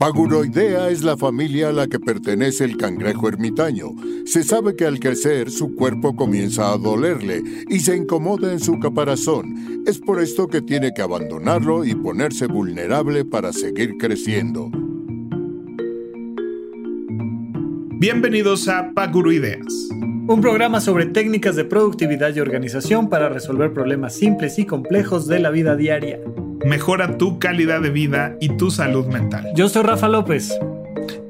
Paguroidea es la familia a la que pertenece el cangrejo ermitaño. Se sabe que al crecer su cuerpo comienza a dolerle y se incomoda en su caparazón. Es por esto que tiene que abandonarlo y ponerse vulnerable para seguir creciendo. Bienvenidos a Paguroideas. Un programa sobre técnicas de productividad y organización para resolver problemas simples y complejos de la vida diaria mejora tu calidad de vida y tu salud mental. Yo soy Rafa López.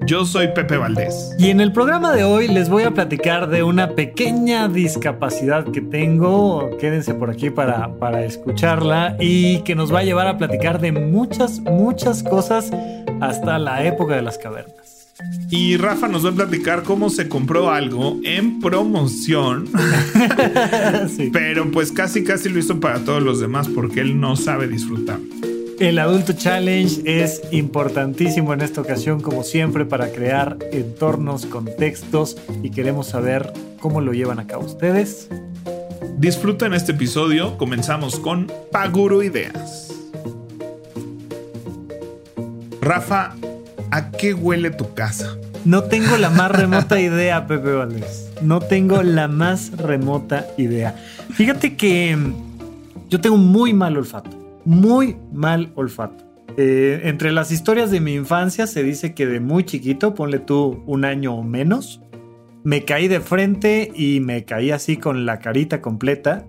Yo soy Pepe Valdés. Y en el programa de hoy les voy a platicar de una pequeña discapacidad que tengo. Quédense por aquí para, para escucharla y que nos va a llevar a platicar de muchas, muchas cosas hasta la época de las cavernas. Y Rafa nos va a platicar cómo se compró algo en promoción. Pero pues casi casi lo hizo para todos los demás porque él no sabe disfrutar. El Adulto Challenge es importantísimo en esta ocasión, como siempre, para crear entornos, contextos y queremos saber cómo lo llevan a cabo ustedes. Disfruten este episodio. Comenzamos con Paguro Ideas. Rafa, ¿A qué huele tu casa? No tengo la más remota idea, Pepe Valdés. No tengo la más remota idea. Fíjate que mm, yo tengo muy mal olfato. Muy mal olfato. Eh, entre las historias de mi infancia se dice que de muy chiquito, ponle tú un año o menos, me caí de frente y me caí así con la carita completa.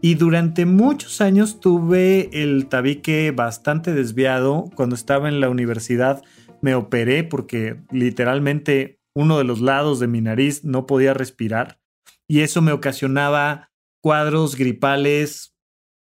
Y durante muchos años tuve el tabique bastante desviado cuando estaba en la universidad me operé porque literalmente uno de los lados de mi nariz no podía respirar y eso me ocasionaba cuadros gripales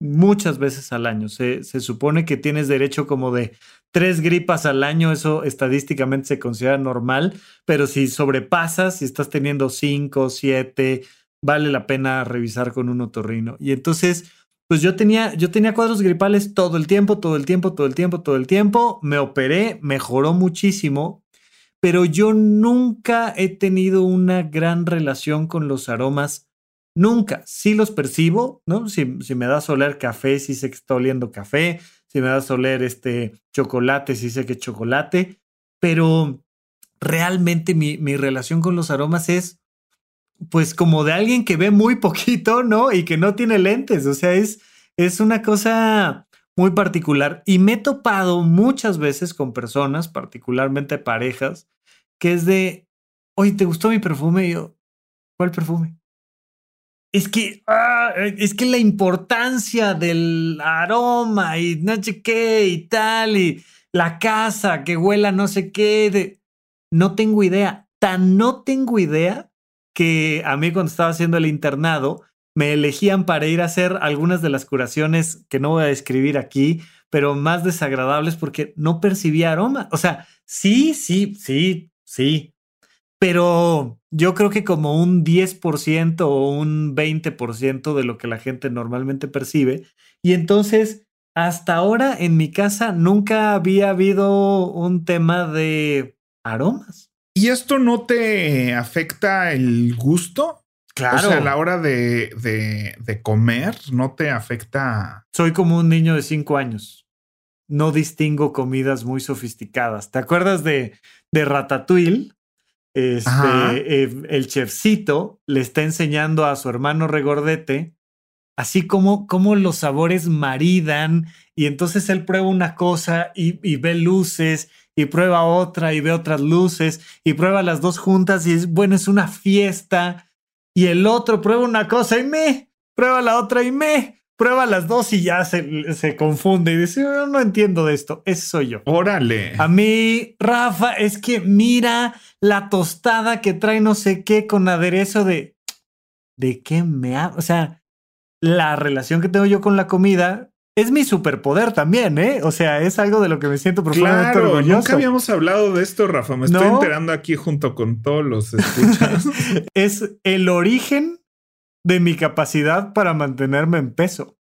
muchas veces al año. Se, supone que tienes derecho como de tres gripas al año, eso estadísticamente se considera normal, pero si sobrepasas, si estás teniendo cinco, siete, vale la pena revisar con un otorrino. Y entonces pues yo tenía, yo tenía cuadros gripales todo el tiempo, todo el tiempo, todo el tiempo, todo el tiempo. Me operé, mejoró muchísimo, pero yo nunca he tenido una gran relación con los aromas. Nunca. Sí los percibo, ¿no? Si, si me das a oler café, sí sé que está oliendo café. Si me das a oler este chocolate, sí sé que es chocolate. Pero realmente mi, mi relación con los aromas es pues como de alguien que ve muy poquito, ¿no? Y que no tiene lentes, o sea, es, es una cosa muy particular. Y me he topado muchas veces con personas, particularmente parejas, que es de, oye, ¿te gustó mi perfume? Y yo, ¿cuál perfume? Es que, ah, es que la importancia del aroma y no sé qué y tal, y la casa que huela no sé qué, de... no tengo idea. Tan no tengo idea que a mí cuando estaba haciendo el internado me elegían para ir a hacer algunas de las curaciones que no voy a describir aquí, pero más desagradables porque no percibía aroma. O sea, sí, sí, sí, sí, pero yo creo que como un 10% o un 20% de lo que la gente normalmente percibe. Y entonces, hasta ahora en mi casa nunca había habido un tema de aromas. ¿Y esto no te afecta el gusto? Claro. O sea, a la hora de, de, comer, ¿no te afecta? Soy como un niño de cinco años. No distingo comidas muy sofisticadas. ¿Te acuerdas de, de Ratatouille? Este, eh, el chefcito le está enseñando a su hermano regordete así como, como los sabores maridan y entonces él prueba una cosa y, y ve luces y prueba otra y ve otras luces y prueba las dos juntas y es bueno, es una fiesta. Y el otro prueba una cosa y me, prueba la otra y me, prueba las dos y ya se, se confunde y dice, yo no entiendo de esto, ese soy yo. Órale. A mí, Rafa, es que mira la tostada que trae no sé qué con aderezo de... ¿De qué me ha...? O sea, la relación que tengo yo con la comida es mi superpoder también, ¿eh? O sea, es algo de lo que me siento profundamente claro, orgulloso. Nunca habíamos hablado de esto, Rafa. Me estoy enterando aquí junto con todos los escuchas. es el origen de mi capacidad para mantenerme en peso.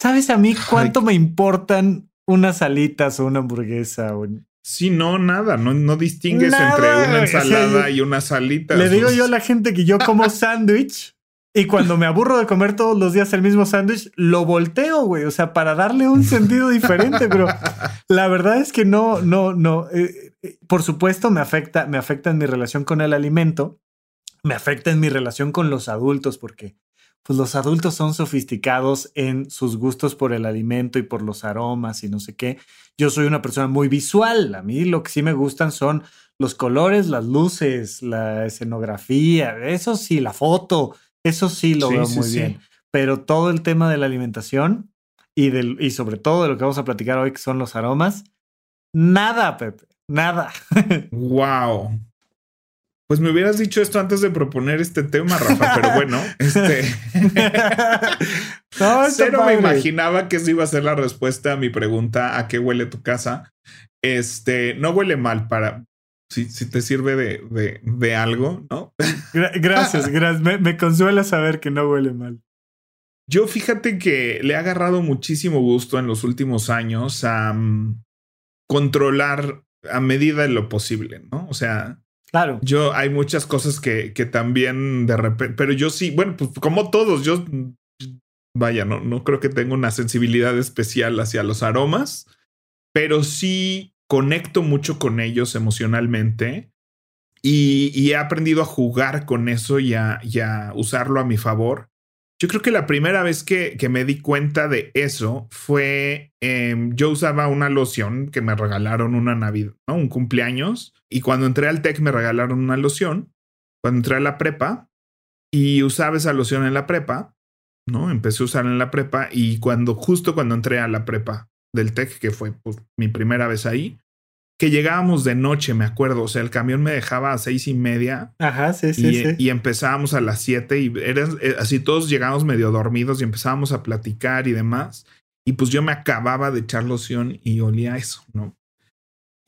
¿Sabes a mí cuánto me importan unas alitas o una hamburguesa? Sí, no, nada. No, no distingues entre una ensalada y unas alitas. Le digo yo a la gente que yo como sándwich Y cuando me aburro de comer todos los días el mismo sándwich, lo volteo, güey. O sea, para darle un sentido diferente. Pero la verdad es que no, no, no. Eh, eh, por supuesto, me afecta, me afecta en mi relación con el alimento. Me afecta en mi relación con los adultos, porque pues los adultos son sofisticados en sus gustos por el alimento y por los aromas y no sé qué. Yo soy una persona muy visual. A mí lo que sí me gustan son los colores, las luces, la escenografía, eso sí, la foto, eso sí lo veo muy bien. Pero todo el tema de la alimentación y, del, y sobre todo de lo que vamos a platicar hoy, que son los aromas, nada, Pepe, nada. wow. Pues me hubieras dicho esto antes de proponer este tema, Rafa, pero bueno, este. no, Cero me imaginaba que esa iba a ser la respuesta a mi pregunta: ¿a qué huele tu casa? Este, no huele mal para. Si, si te sirve de, de, algo, ¿no? gracias, gracias. Me, me, consuela saber que no huele mal. Yo fíjate que le he agarrado muchísimo gusto en los últimos años a mm, controlar a medida de lo posible, ¿no? O sea, Claro. Yo hay muchas cosas que, que también de repente, pero yo sí, bueno, pues como todos, yo vaya, no, no creo que tenga una sensibilidad especial hacia los aromas, pero sí conecto mucho con ellos emocionalmente y, he aprendido a jugar con eso y a, usarlo a mi favor. Yo creo que la primera vez que, me di cuenta de eso fue, em, yo usaba una loción que me regalaron una Navidad, un cumpleaños, y cuando entré al TEC me regalaron una loción, cuando entré a la prepa, y usaba esa loción en la prepa, ¿no? Empecé a usarla en la prepa, y cuando, justo cuando entré a la prepa del TEC, que fue pues, mi primera vez ahí, que llegábamos de noche, me acuerdo. O sea, el camión me dejaba a seis y media. Ajá, sí, sí, y, sí. Y empezábamos a las siete y eran eh, así todos llegábamos medio dormidos y empezábamos a platicar y demás. Y pues yo me acababa de echar loción y olía eso, ¿no?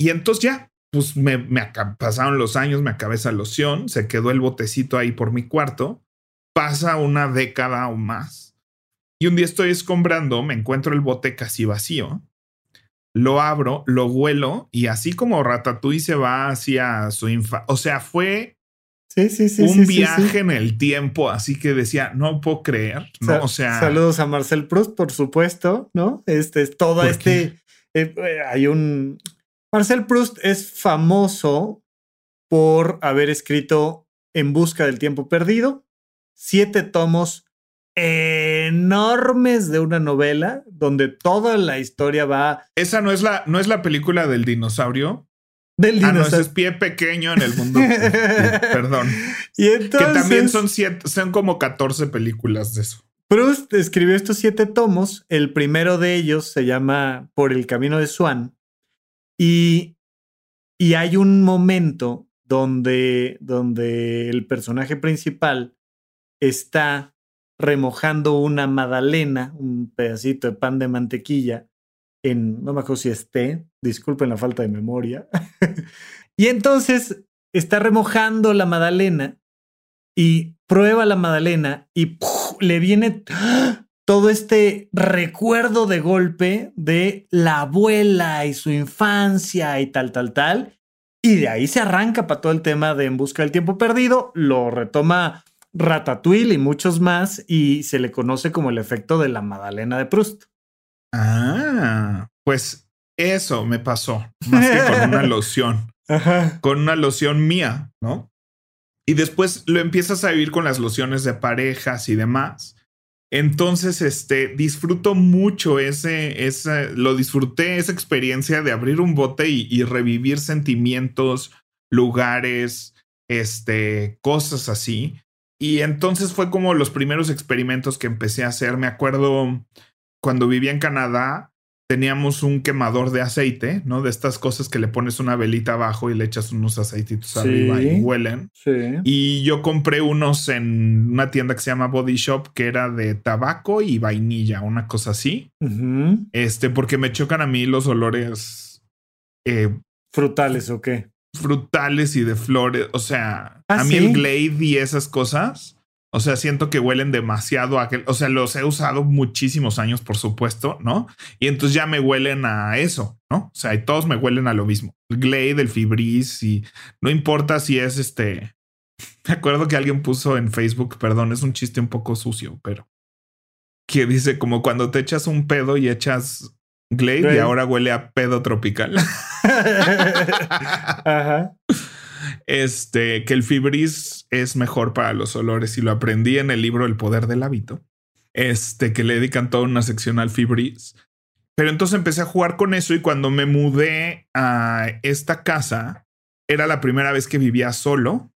Y entonces ya, pues me, me pasaron los años, me acabé esa loción, se quedó el botecito ahí por mi cuarto. Pasa una década o más. Y un día estoy escombrando, me encuentro el bote casi vacío lo abro, lo huelo y así como Ratatouille se va hacia su infancia, o sea, fue sí, sí, sí, un viaje en el tiempo, así que decía, no puedo creer, ¿no? O sea, saludos a Marcel Proust, por supuesto, ¿no? Este es todo este, eh, eh, hay un, Marcel Proust es famoso por haber escrito En busca del tiempo perdido, siete tomos enormes de una novela donde toda la historia va. Esa no es la, no es la película del dinosaurio. Del dinosaurio. Ah, no, es pie pequeño en el mundo. Perdón. Y entonces. Que también son siete, son como 14 películas de eso. Proust escribió estos siete tomos. El primero de ellos se llama Por el camino de Swan. Y, y hay un momento donde, donde el personaje principal está remojando una magdalena, un pedacito de pan de mantequilla, en, no me acuerdo si es té, disculpen la falta de memoria. y entonces está remojando la magdalena y prueba la magdalena y le viene todo este recuerdo de golpe de la abuela y su infancia y tal, tal, tal. Y de ahí se arranca para todo el tema de En Busca del Tiempo Perdido, lo retoma Ratatouille y muchos más, y se le conoce como el efecto de la Madalena de Proust. Ah, pues eso me pasó, más que con una loción, con una loción mía, ¿no? Y después lo empiezas a vivir con las lociones de parejas y demás. Entonces, este, disfruto mucho ese, ese, lo disfruté esa experiencia de abrir un bote y, y revivir sentimientos, lugares, este, cosas así. Y entonces fue como los primeros experimentos que empecé a hacer. Me acuerdo cuando vivía en Canadá, teníamos un quemador de aceite, ¿no? De estas cosas que le pones una velita abajo y le echas unos aceititos arriba y huelen. Sí. Y yo compré unos en una tienda que se llama Body Shop, que era de tabaco y vainilla, una cosa así. Este, porque me chocan a mí los olores. Eh, ¿Frutales o qué? Frutales y de flores. O sea, ¿Ah, a mí el Glade y esas cosas. O sea, siento que huelen demasiado a aquel. O sea, los he usado muchísimos años, por supuesto, ¿no? Y entonces ya me huelen a eso, ¿no? O sea, y todos me huelen a lo mismo. El Glade, el Fibris y no importa si es este. Me acuerdo que alguien puso en Facebook, perdón, es un chiste un poco sucio, pero que dice como cuando te echas un pedo y echas Glade y ahora huele a pedo tropical. Ajá. Este, que el fibris es mejor para los olores y lo aprendí en el libro El poder del hábito. Este, que le dedican toda una sección al fibris. Pero entonces empecé a jugar con eso y cuando me mudé a esta casa, era la primera vez que vivía solo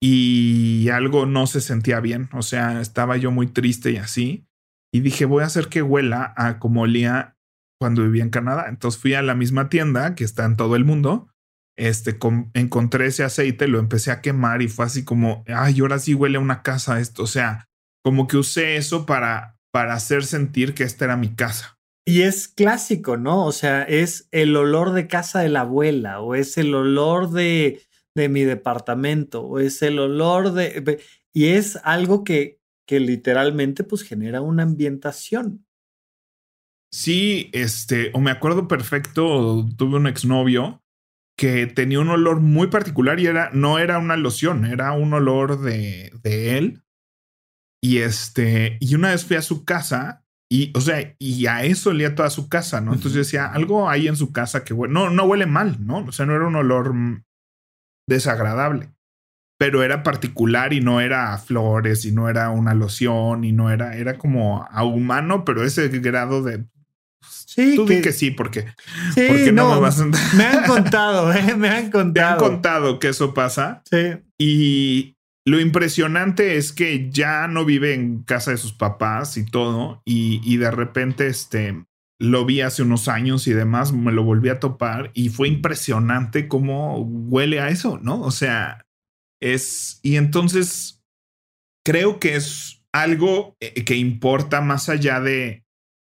y algo no se sentía bien. O sea, estaba yo muy triste y así. Y dije, voy a hacer que huela a como olía cuando vivía en Canadá. Entonces fui a la misma tienda que está en todo el mundo. Este, encontré ese aceite, lo empecé a quemar y fue así como, ay, ahora sí huele a una casa esto. O sea, como que usé eso para, para hacer sentir que esta era mi casa. Y es clásico, ¿no? O sea, es el olor de casa de la abuela o es el olor de, de mi departamento o es el olor de... Y es algo que, que literalmente pues genera una ambientación. Sí, este, o me acuerdo perfecto, tuve un exnovio que tenía un olor muy particular y era, no era una loción, era un olor de, de él. Y este, y una vez fui a su casa y, o sea, y a eso olía toda su casa, ¿no? Entonces yo decía, algo hay en su casa que huele, no, no huele mal, ¿no? O sea, no era un olor desagradable, pero era particular y no era flores y no era una loción y no era, era como a humano, pero ese grado de Sí, Tú que, que sí, porque, sí, no, me vas a... Me han contado, ¿eh? me han contado. Han contado que eso pasa. Sí. Y lo impresionante es que ya no vive en casa de sus papás y todo. Y, y de repente, este, lo vi hace unos años y demás, me lo volví a topar y fue impresionante cómo huele a eso, ¿no? O sea, es... Y entonces, creo que es algo eh, que importa más allá de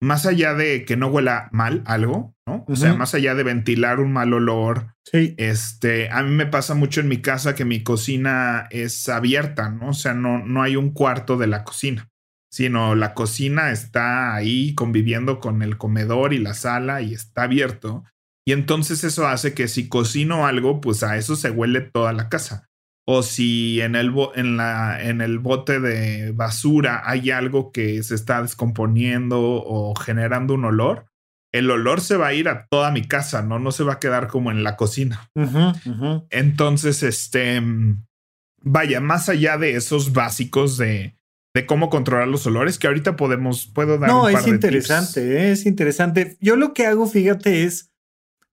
más allá de que no huela mal algo, ¿no? O sea, más allá de ventilar un mal olor. Sí. Este, a mí me pasa mucho en mi casa que mi cocina es abierta, ¿no? O sea, no, no hay un cuarto de la cocina, sino la cocina está ahí conviviendo con el comedor y la sala y está abierto. Y entonces eso hace que si cocino algo, pues a eso se huele toda la casa o si en el, en, la, en el bote de basura hay algo que se está descomponiendo o generando un olor, el olor se va a ir a toda mi casa, ¿no? No se va a quedar como en la cocina. Entonces, este, vaya, más allá de esos básicos de, de cómo controlar los olores, que ahorita podemos, puedo dar. No, es interesante, es interesante. Yo lo que hago, fíjate, es,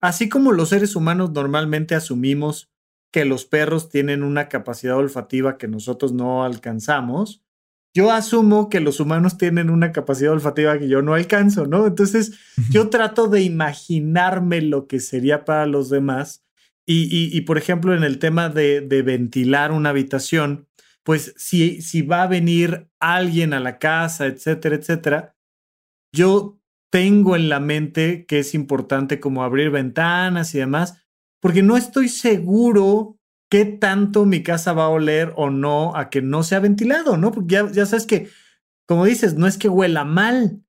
así como los seres humanos normalmente asumimos que los perros tienen una capacidad olfativa que nosotros no alcanzamos, yo asumo que los humanos tienen una capacidad olfativa que yo no alcanzo, ¿no? Entonces, yo trato de imaginarme lo que sería para los demás. Y, por ejemplo, en el tema de, ventilar una habitación, pues si, si va a venir alguien a la casa, etcétera, etcétera, yo tengo en la mente que es importante como abrir ventanas y demás, porque no estoy seguro qué tanto mi casa va a oler o no a que no sea ventilado, ¿no? Porque ya, sabes que, como dices, no es que huela mal,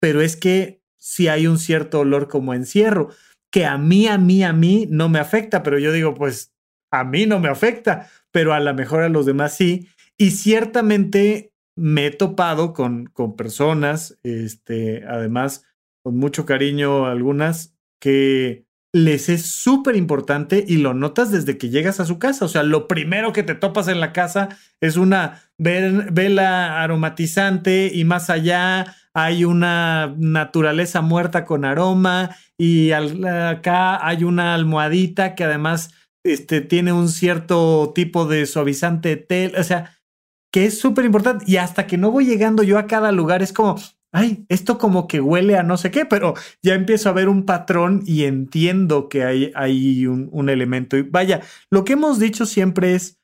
pero es que si hay un cierto olor como encierro, que a mí, a mí, a mí no me afecta, pero yo digo, pues a mí no me afecta, pero a lo mejor a los demás sí. Y ciertamente me he topado con, con personas, este, además, con mucho cariño algunas, que les es súper importante y lo notas desde que llegas a su casa. O sea, lo primero que te topas en la casa es una vela aromatizante y más allá hay una naturaleza muerta con aroma y acá hay una almohadita que además este, tiene un cierto tipo de suavizante. O sea, que es súper importante. Y hasta que no voy llegando yo a cada lugar es como, ay, esto como que huele a no sé qué, pero ya empiezo a ver un patrón y entiendo que hay, hay un, elemento. Y vaya, lo que hemos dicho siempre es,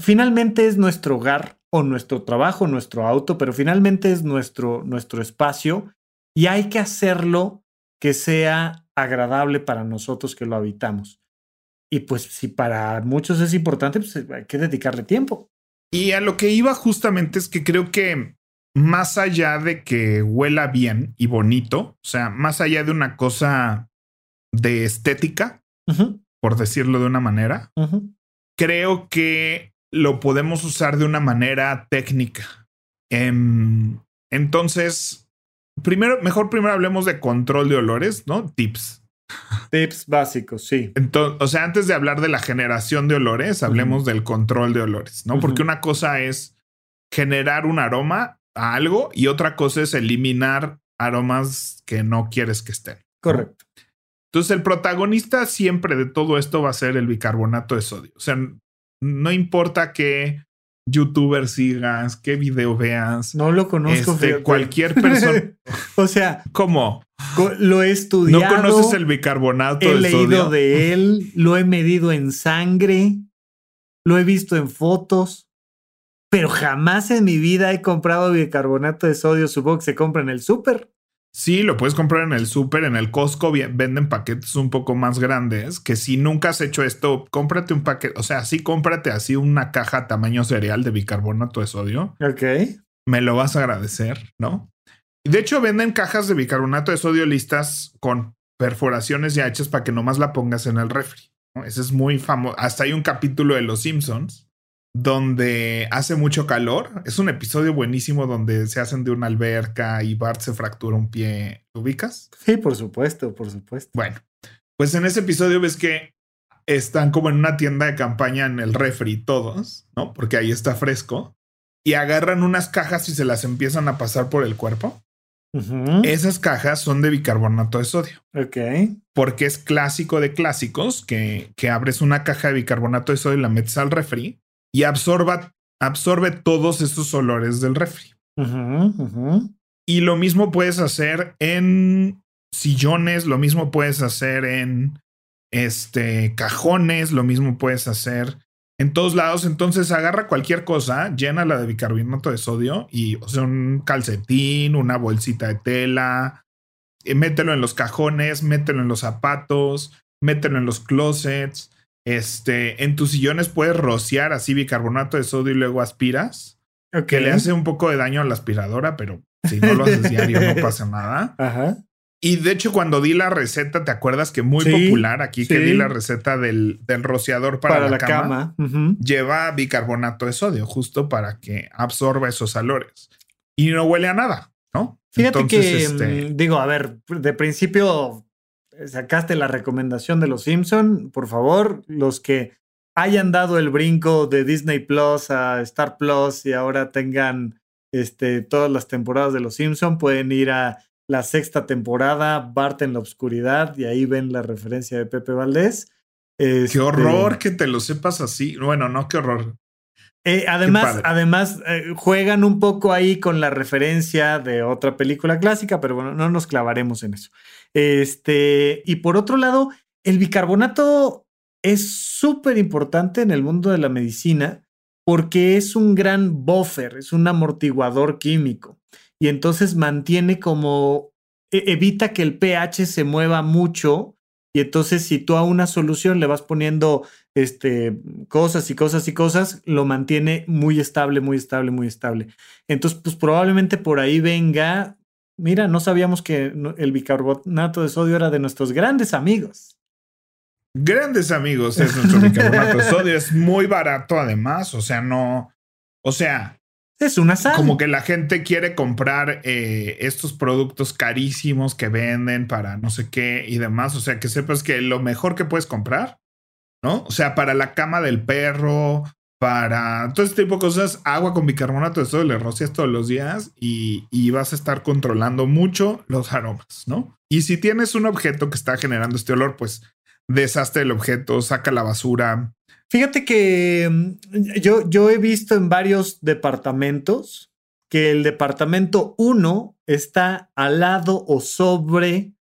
finalmente es nuestro hogar o nuestro trabajo, nuestro auto, pero finalmente es nuestro, nuestro espacio y hay que hacerlo que sea agradable para nosotros que lo habitamos. Y pues si para muchos es importante, pues hay que dedicarle tiempo. Y a lo que iba justamente es que creo que más allá de que huela bien y bonito, o sea, más allá de una cosa de estética, por decirlo de una manera, creo que lo podemos usar de una manera técnica. Em, entonces, primero, mejor primero hablemos de control de olores, ¿no? Tips. Tips básicos, sí. Entonces, o sea, antes de hablar de la generación de olores, hablemos del control de olores, ¿no? Porque una cosa es generar un aroma a algo y otra cosa es eliminar aromas que no quieres que estén. Correcto. Entonces, el protagonista siempre de todo esto va a ser el bicarbonato de sodio. O sea, no importa qué youtuber sigas, qué video veas. No lo conozco. Este, cualquier persona. o sea, ¿cómo? Lo he estudiado. ¿No conoces el bicarbonato he de sodio? Leído de él, lo he medido en sangre, lo he visto en fotos, pero jamás en mi vida he comprado bicarbonato de sodio. Supongo que se compra en el súper. Sí, lo puedes comprar en el súper, en el Costco venden paquetes un poco más grandes, que si nunca has hecho esto, cómprate un paquete, o sea, sí cómprate así una caja tamaño cereal de bicarbonato de sodio. Ok. Me lo vas a agradecer, ¿no? De hecho, venden cajas de bicarbonato de sodio listas con perforaciones ya hechas para que nomás la pongas en el refri. ¿no? Ese es muy famoso. Hasta hay un capítulo de Los Simpsons donde hace mucho calor. Es un episodio buenísimo donde se hacen de una alberca y Bart se fractura un pie. ¿Lo ubicas? Sí, por supuesto, por supuesto. Bueno, pues en ese episodio ves que están como en una tienda de campaña en el refri todos, ¿no? Porque ahí está fresco. Y agarran unas cajas y se las empiezan a pasar por el cuerpo. Esas cajas son de bicarbonato de sodio. Ok. Porque es clásico de clásicos que, que abres una caja de bicarbonato de sodio y la metes al refri y absorba, absorbe todos estos olores del refri. Y lo mismo puedes hacer en sillones, lo mismo puedes hacer en este cajones, lo mismo puedes hacer en todos lados. Entonces agarra cualquier cosa, llena la de bicarbonato de sodio y, o sea, un calcetín, una bolsita de tela, eh, mételo en los cajones, mételo en los zapatos, mételo en los closets. Este, en tus sillones puedes rociar así bicarbonato de sodio y luego aspiras. Que le hace un poco de daño a la aspiradora, pero si no lo haces diario no pasa nada. Ajá. Y de hecho, cuando di la receta, ¿te acuerdas que muy popular aquí que di la receta del, del rociador para, la, cama? Lleva bicarbonato de sodio, justo para que absorba esos olores. Y no huele a nada, ¿no? Fíjate que, este mm, digo, a ver, de principio sacaste la recomendación de los Simpson, por favor, los que hayan dado el brinco de Disney Plus a Star Plus y ahora tengan este, todas las temporadas de los Simpson, pueden ir a la sexta temporada, Bart en la oscuridad, y ahí ven la referencia de Pepe Valdés. qué este horror que te lo sepas así. Bueno, no, qué horror. Eh, además, además eh, juegan un poco ahí con la referencia de otra película clásica, pero bueno, no nos clavaremos en eso. Este, y por otro lado, el bicarbonato es súper importante en el mundo de la medicina porque es un gran buffer, es un amortiguador químico y entonces mantiene como, e, evita que el pH se mueva mucho y entonces si tú a una solución le vas poniendo este, cosas y cosas y cosas, lo mantiene muy estable, muy estable, muy estable. Entonces, pues probablemente por ahí venga, mira, no sabíamos que el bicarbonato de sodio era de nuestros grandes amigos. Grandes amigos es nuestro bicarbonato de sodio, es muy barato además, o sea, no, o sea... Es una sal. Como que la gente quiere comprar eh, estos productos carísimos que venden para no sé qué y demás. O sea, que sepas que lo mejor que puedes comprar ¿no? O sea, para la cama del perro, para todo este tipo de cosas, agua con bicarbonato de sodio le rocias todos los días y, vas a estar controlando mucho los aromas, ¿no? Y si tienes un objeto que está generando este olor, pues deshazte el objeto, saca la basura. Fíjate que mm, yo, yo he visto en varios departamentos que el departamento 1 está al lado o sobre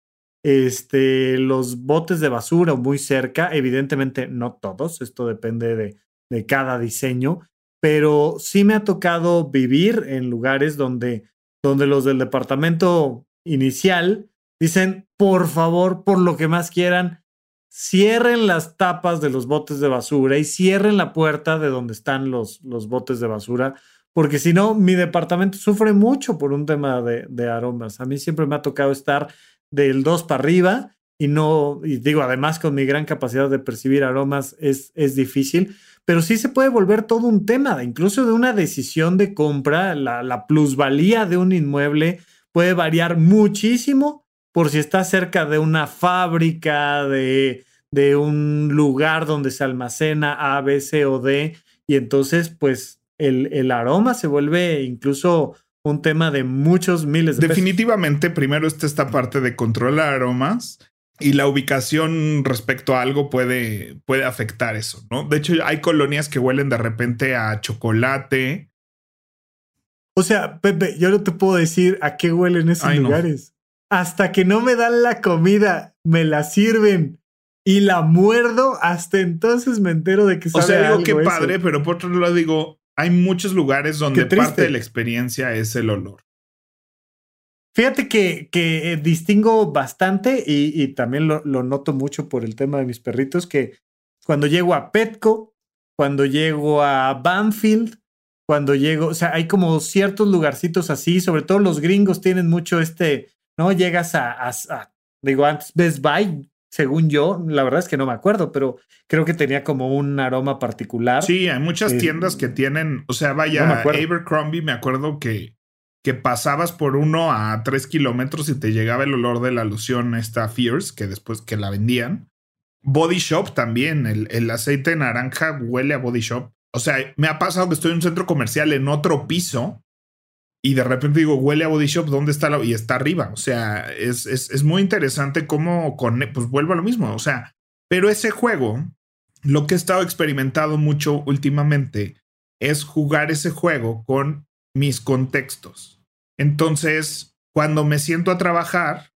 este, los botes de basura muy cerca, evidentemente no todos, esto depende de, de cada diseño, pero sí me ha tocado vivir en lugares donde, donde los del departamento inicial dicen, por favor, por lo que más quieran, cierren las tapas de los botes de basura y cierren la puerta de donde están los, los botes de basura, porque si no, mi departamento sufre mucho por un tema de, aromas. A mí siempre me ha tocado estar del 2 para arriba y no, digo, además con mi gran capacidad de percibir aromas es, es difícil, pero sí se puede volver todo un tema, incluso de una decisión de compra, la, la plusvalía de un inmueble puede variar muchísimo por si está cerca de una fábrica, de, de un lugar donde se almacena A, B, C o D, y entonces pues el, el aroma se vuelve incluso un tema de muchos miles de Definitivamente, primero está esta parte de controlar aromas y la ubicación respecto a algo puede, puede afectar eso, ¿no? De hecho, hay colonias que huelen de repente a chocolate. O sea, Pepe, yo no te puedo decir a qué huelen esos lugares. Hasta que no me dan la comida, me la sirven y la muerdo, hasta entonces me entero de que sabe O sea, digo que padre, pero por otro lado digo, hay muchos lugares donde parte de la experiencia es el olor. Fíjate que, que eh, distingo bastante y, también lo, noto mucho por el tema de mis perritos, que cuando llego a Petco, cuando llego a Banfield, cuando llego, o sea, hay como ciertos lugarcitos así, sobre todo los gringos tienen mucho este, ¿no? Llegas a, a digo, antes Best Buy, según yo, la verdad es que no me acuerdo, pero creo que tenía como un aroma particular. Sí, hay muchas eh, tiendas que tienen, o sea, vaya, Abercrombie, me acuerdo que, que pasabas por uno a tres kilómetros y te llegaba el olor de la loción esta Fierce, que después que la vendían. Body Shop también, el, el aceite naranja huele a Body Shop. O sea, me ha pasado que estoy en un centro comercial en otro piso y de repente digo, huele a Body Shop, ¿dónde está? La? Y está arriba. O sea, es, es, muy interesante cómo, con, pues vuelvo a lo mismo. O sea, pero ese juego, lo que he estado experimentado mucho últimamente es jugar ese juego con mis contextos. Entonces, cuando me siento a trabajar,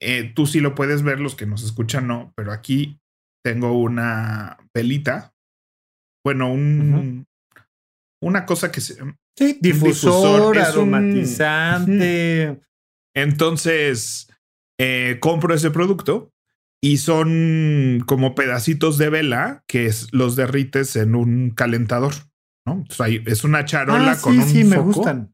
eh, tú sí lo puedes ver, los que nos escuchan no, pero aquí tengo una pelita. Bueno, un, una cosa que se, Sí, difusor, aromatizante. Entonces, eh, compro ese producto y son como pedacitos de vela que los derrites en un calentador. ¿no? es una charola ah, con un sí, me gustan.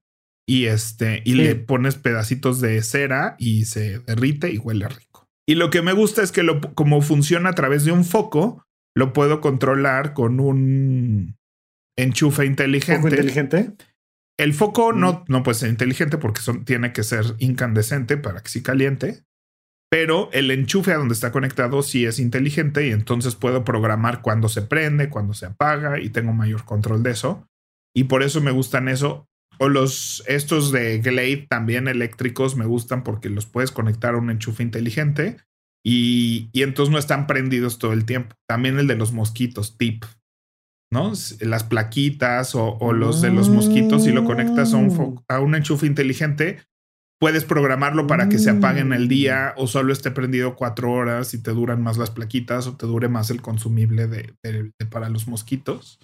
Y este, y le pones pedacitos de cera y se derrite y huele rico. Y lo que me gusta es que lo, como funciona a través de un foco, lo puedo controlar con un enchufe inteligente. ¿Foco inteligente? El foco no, no puede ser inteligente porque tiene que ser incandescente para que sí caliente. Pero el enchufe a donde está conectado sí es inteligente y entonces puedo programar cuándo se prende, cuándo se apaga y tengo mayor control de eso. Y por eso me gustan eso. O los estos de Glade también eléctricos me gustan porque los puedes conectar a un enchufe inteligente y, y entonces no están prendidos todo el tiempo. También el de los mosquitos, tip. ¿no? Las plaquitas o, los de los mosquitos, si lo conectas a un, mm. a un enchufe inteligente, puedes programarlo para que se apague en el día o solo esté prendido cuatro horas y te duran más las plaquitas o te dure más el consumible de, para los mosquitos.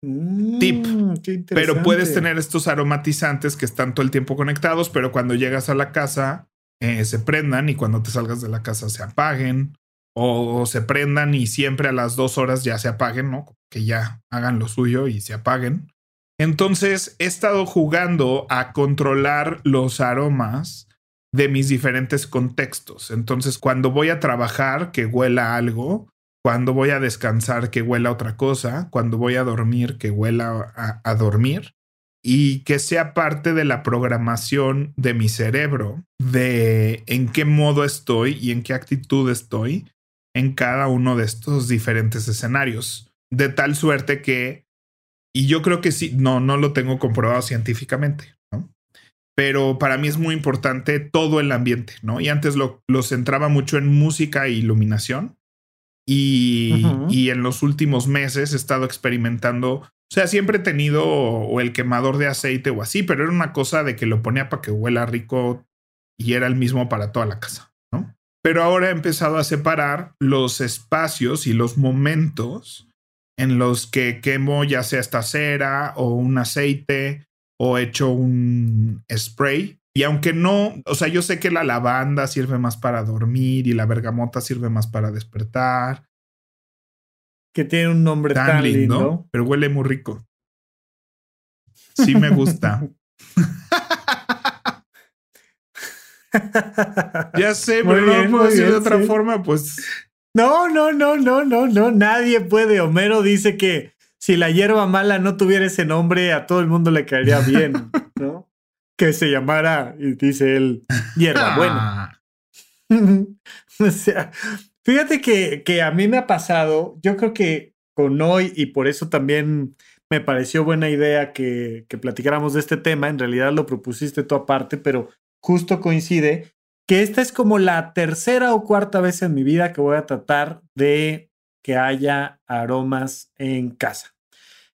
Tip. Mm, pero puedes tener estos aromatizantes que están todo el tiempo conectados, pero cuando llegas a la casa eh, se prendan y cuando te salgas de la casa se apaguen o, se prendan y siempre a las dos horas ya se apaguen, ¿no? Que ya hagan lo suyo y se apaguen. Entonces he estado jugando a controlar los aromas de mis diferentes contextos. Entonces cuando voy a trabajar, que huela algo. Cuando voy a descansar, que huela otra cosa. Cuando voy a dormir, que huela a, dormir y que sea parte de la programación de mi cerebro, de en qué modo estoy y en qué actitud estoy en cada uno de estos diferentes escenarios. De tal suerte que, y yo creo que sí, no, no lo tengo comprobado científicamente, ¿no? Pero para mí es muy importante todo el ambiente, ¿no? Y antes lo, lo centraba mucho en música e iluminación. Y, y en los últimos meses he estado experimentando o sea, siempre he tenido o el quemador de aceite o así, pero era una cosa de que lo ponía para que huela rico y era el mismo para toda la casa, ¿no? pero ahora he empezado a separar los espacios y los momentos en los que quemo ya sea esta cera o un aceite o hecho un spray. Y aunque no, o sea, yo sé que la lavanda sirve más para dormir y la bergamota sirve más para despertar. Que tiene un nombre tan, lindo, pero huele muy rico. Sí me gusta. ya sé, pero no puedo decir de otra forma, pues. No, no, no, no, no, no, nadie puede. Homero dice que si la hierba mala no tuviera ese nombre, a todo el mundo le caería bien, ¿no? Que se llamara, y dice él, hierba buena. o sea, fíjate que, que a mí me ha pasado, yo creo que con hoy, y por eso también me pareció buena idea que, que platicáramos de este tema, en realidad lo propusiste tú aparte, pero justo coincide que esta es como la tercera o cuarta vez en mi vida que voy a tratar de que haya aromas en casa.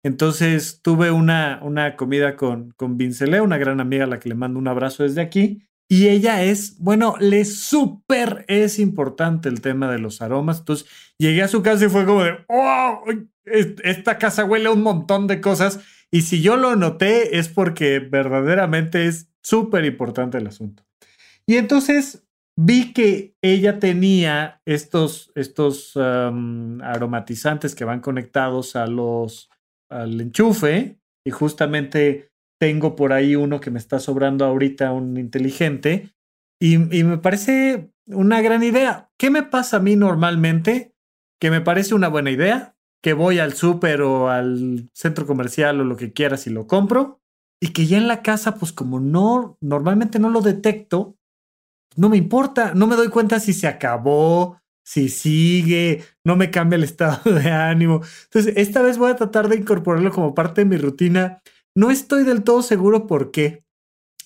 Entonces tuve una, una comida con, con Vincelé, una gran amiga a la que le mando un abrazo desde aquí. Y ella es, bueno, le súper es importante el tema de los aromas. Entonces llegué a su casa y fue como de, oh, esta casa huele a un montón de cosas. Y si yo lo noté es porque verdaderamente es súper importante el asunto. Y entonces vi que ella tenía estos, estos aromatizantes que van conectados a los, al enchufe y justamente tengo por ahí uno que me está sobrando ahorita, un inteligente, y, me parece una gran idea. ¿Qué me pasa a mí normalmente? Que me parece una buena idea, que voy al súper o al centro comercial o lo que quieras y lo compro, y que ya en la casa, pues como no, normalmente no lo detecto, no me importa, no me doy cuenta si se acabó, si sigue, no me cambia el estado de ánimo. Entonces, esta vez voy a tratar de incorporarlo como parte de mi rutina. No estoy del todo seguro por qué.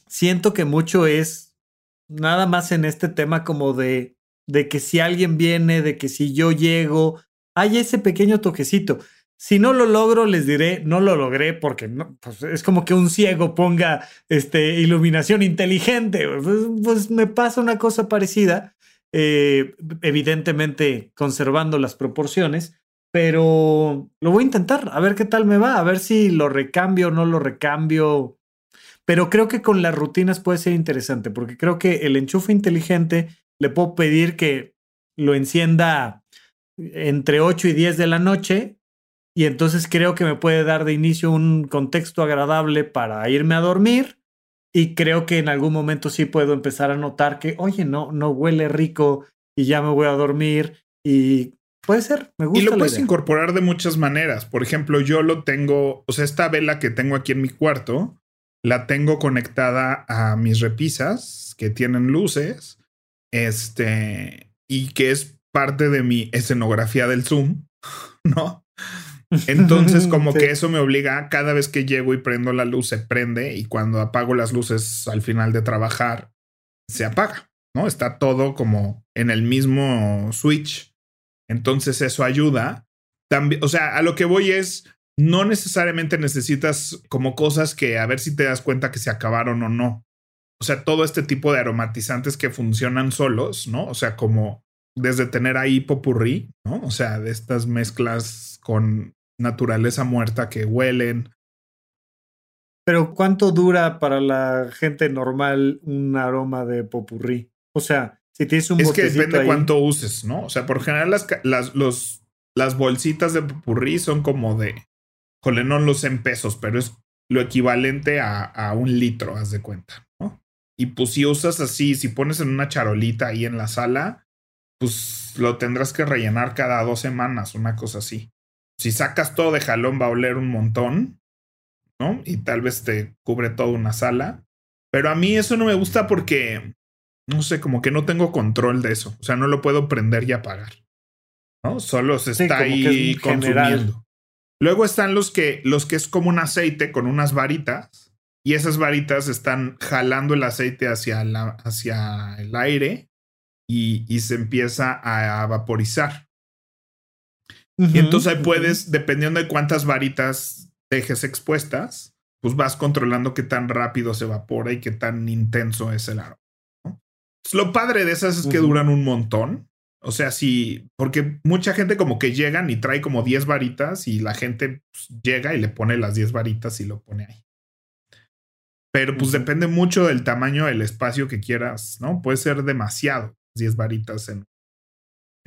Siento que mucho es nada más en este tema como de, de que si alguien viene, de que si yo llego, hay ese pequeño toquecito. Si no lo logro, les diré, no lo logré porque no, pues es como que un ciego ponga este, iluminación inteligente. Pues, pues me pasa una cosa parecida eh, evidentemente conservando las proporciones, pero lo voy a intentar, a ver qué tal me va, a ver si lo recambio o no lo recambio. Pero creo que con las rutinas puede ser interesante, porque creo que el enchufe inteligente le puedo pedir que lo encienda entre 8 y 10 de la noche, y entonces creo que me puede dar de inicio un contexto agradable para irme a dormir y creo que en algún momento sí puedo empezar a notar que, oye, no, no huele rico y ya me voy a dormir. Y puede ser, me gusta. Y lo puedes incorporar de muchas maneras. Por ejemplo, yo lo tengo, o sea, esta vela que tengo aquí en mi cuarto, la tengo conectada a mis repisas que tienen luces. Este, y que es parte de mi escenografía del Zoom, ¿no? Entonces, como que eso me obliga, cada vez que llego y prendo la luz, se prende y cuando apago las luces al final de trabajar, se apaga, ¿no? Está todo como en el mismo switch. Entonces, eso ayuda. También, o sea, a lo que voy es, no necesariamente necesitas como cosas que a ver si te das cuenta que se acabaron o no. O sea, todo este tipo de aromatizantes que funcionan solos, ¿no? O sea, como desde tener ahí popurrí, ¿no? O sea, de estas mezclas con naturaleza muerta que huelen. Pero ¿cuánto dura para la gente normal un aroma de popurrí? O sea, si tienes un Es que depende cuánto uses, ¿no? O sea, por general las, las, los, las bolsitas de popurrí son como de, jole, no los en pesos, pero es lo equivalente a, a, un litro, haz de cuenta, ¿no? Y pues si usas así, si pones en una charolita ahí en la sala, pues lo tendrás que rellenar cada dos semanas, una cosa así si sacas todo de jalón va a oler un montón, ¿no? Y tal vez te cubre toda una sala. Pero a mí eso no me gusta porque, no sé, como que no tengo control de eso. O sea, no lo puedo prender y apagar. ¿No? Solo se está ahí consumiendo. Luego están los que, los que es como un aceite con unas varitas. Y esas varitas están jalando el aceite hacia, la, hacia el aire y, y se empieza a vaporizar y entonces ahí puedes, dependiendo de cuántas varitas dejes expuestas, pues vas controlando qué tan rápido se evapora y qué tan intenso es el aroma. lo padre de esas es que duran un montón. O sea, sí, porque mucha gente como que llegan y trae como 10 varitas y la gente pues, llega y le pone las 10 varitas y lo pone ahí. Pero pues depende mucho del tamaño del espacio que quieras, ¿no? Puede ser demasiado 10 varitas en,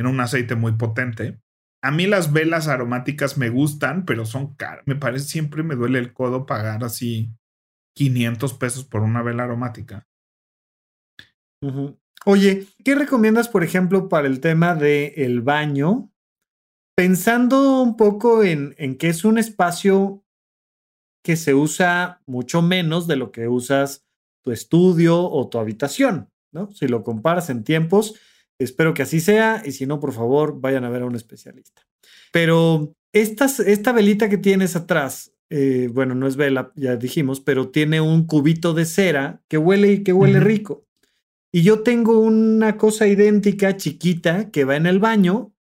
en un aceite muy potente. A mí las velas aromáticas me gustan, pero son caras. Me parece siempre me duele el codo pagar así 500 pesos por una vela aromática. Oye, ¿qué recomiendas, por ejemplo, para el tema del el baño? Pensando un poco en, en que es un espacio que se usa mucho menos de lo que usas tu estudio o tu habitación, ¿no? Si lo comparas en tiempos, espero que así sea y si no, por favor, vayan a ver a un especialista. Pero esta velita que tienes atrás, eh, bueno, no es vela, ya dijimos, pero tiene un cubito de cera que huele y que huele rico. Y yo tengo una cosa idéntica, chiquita, que va en el baño,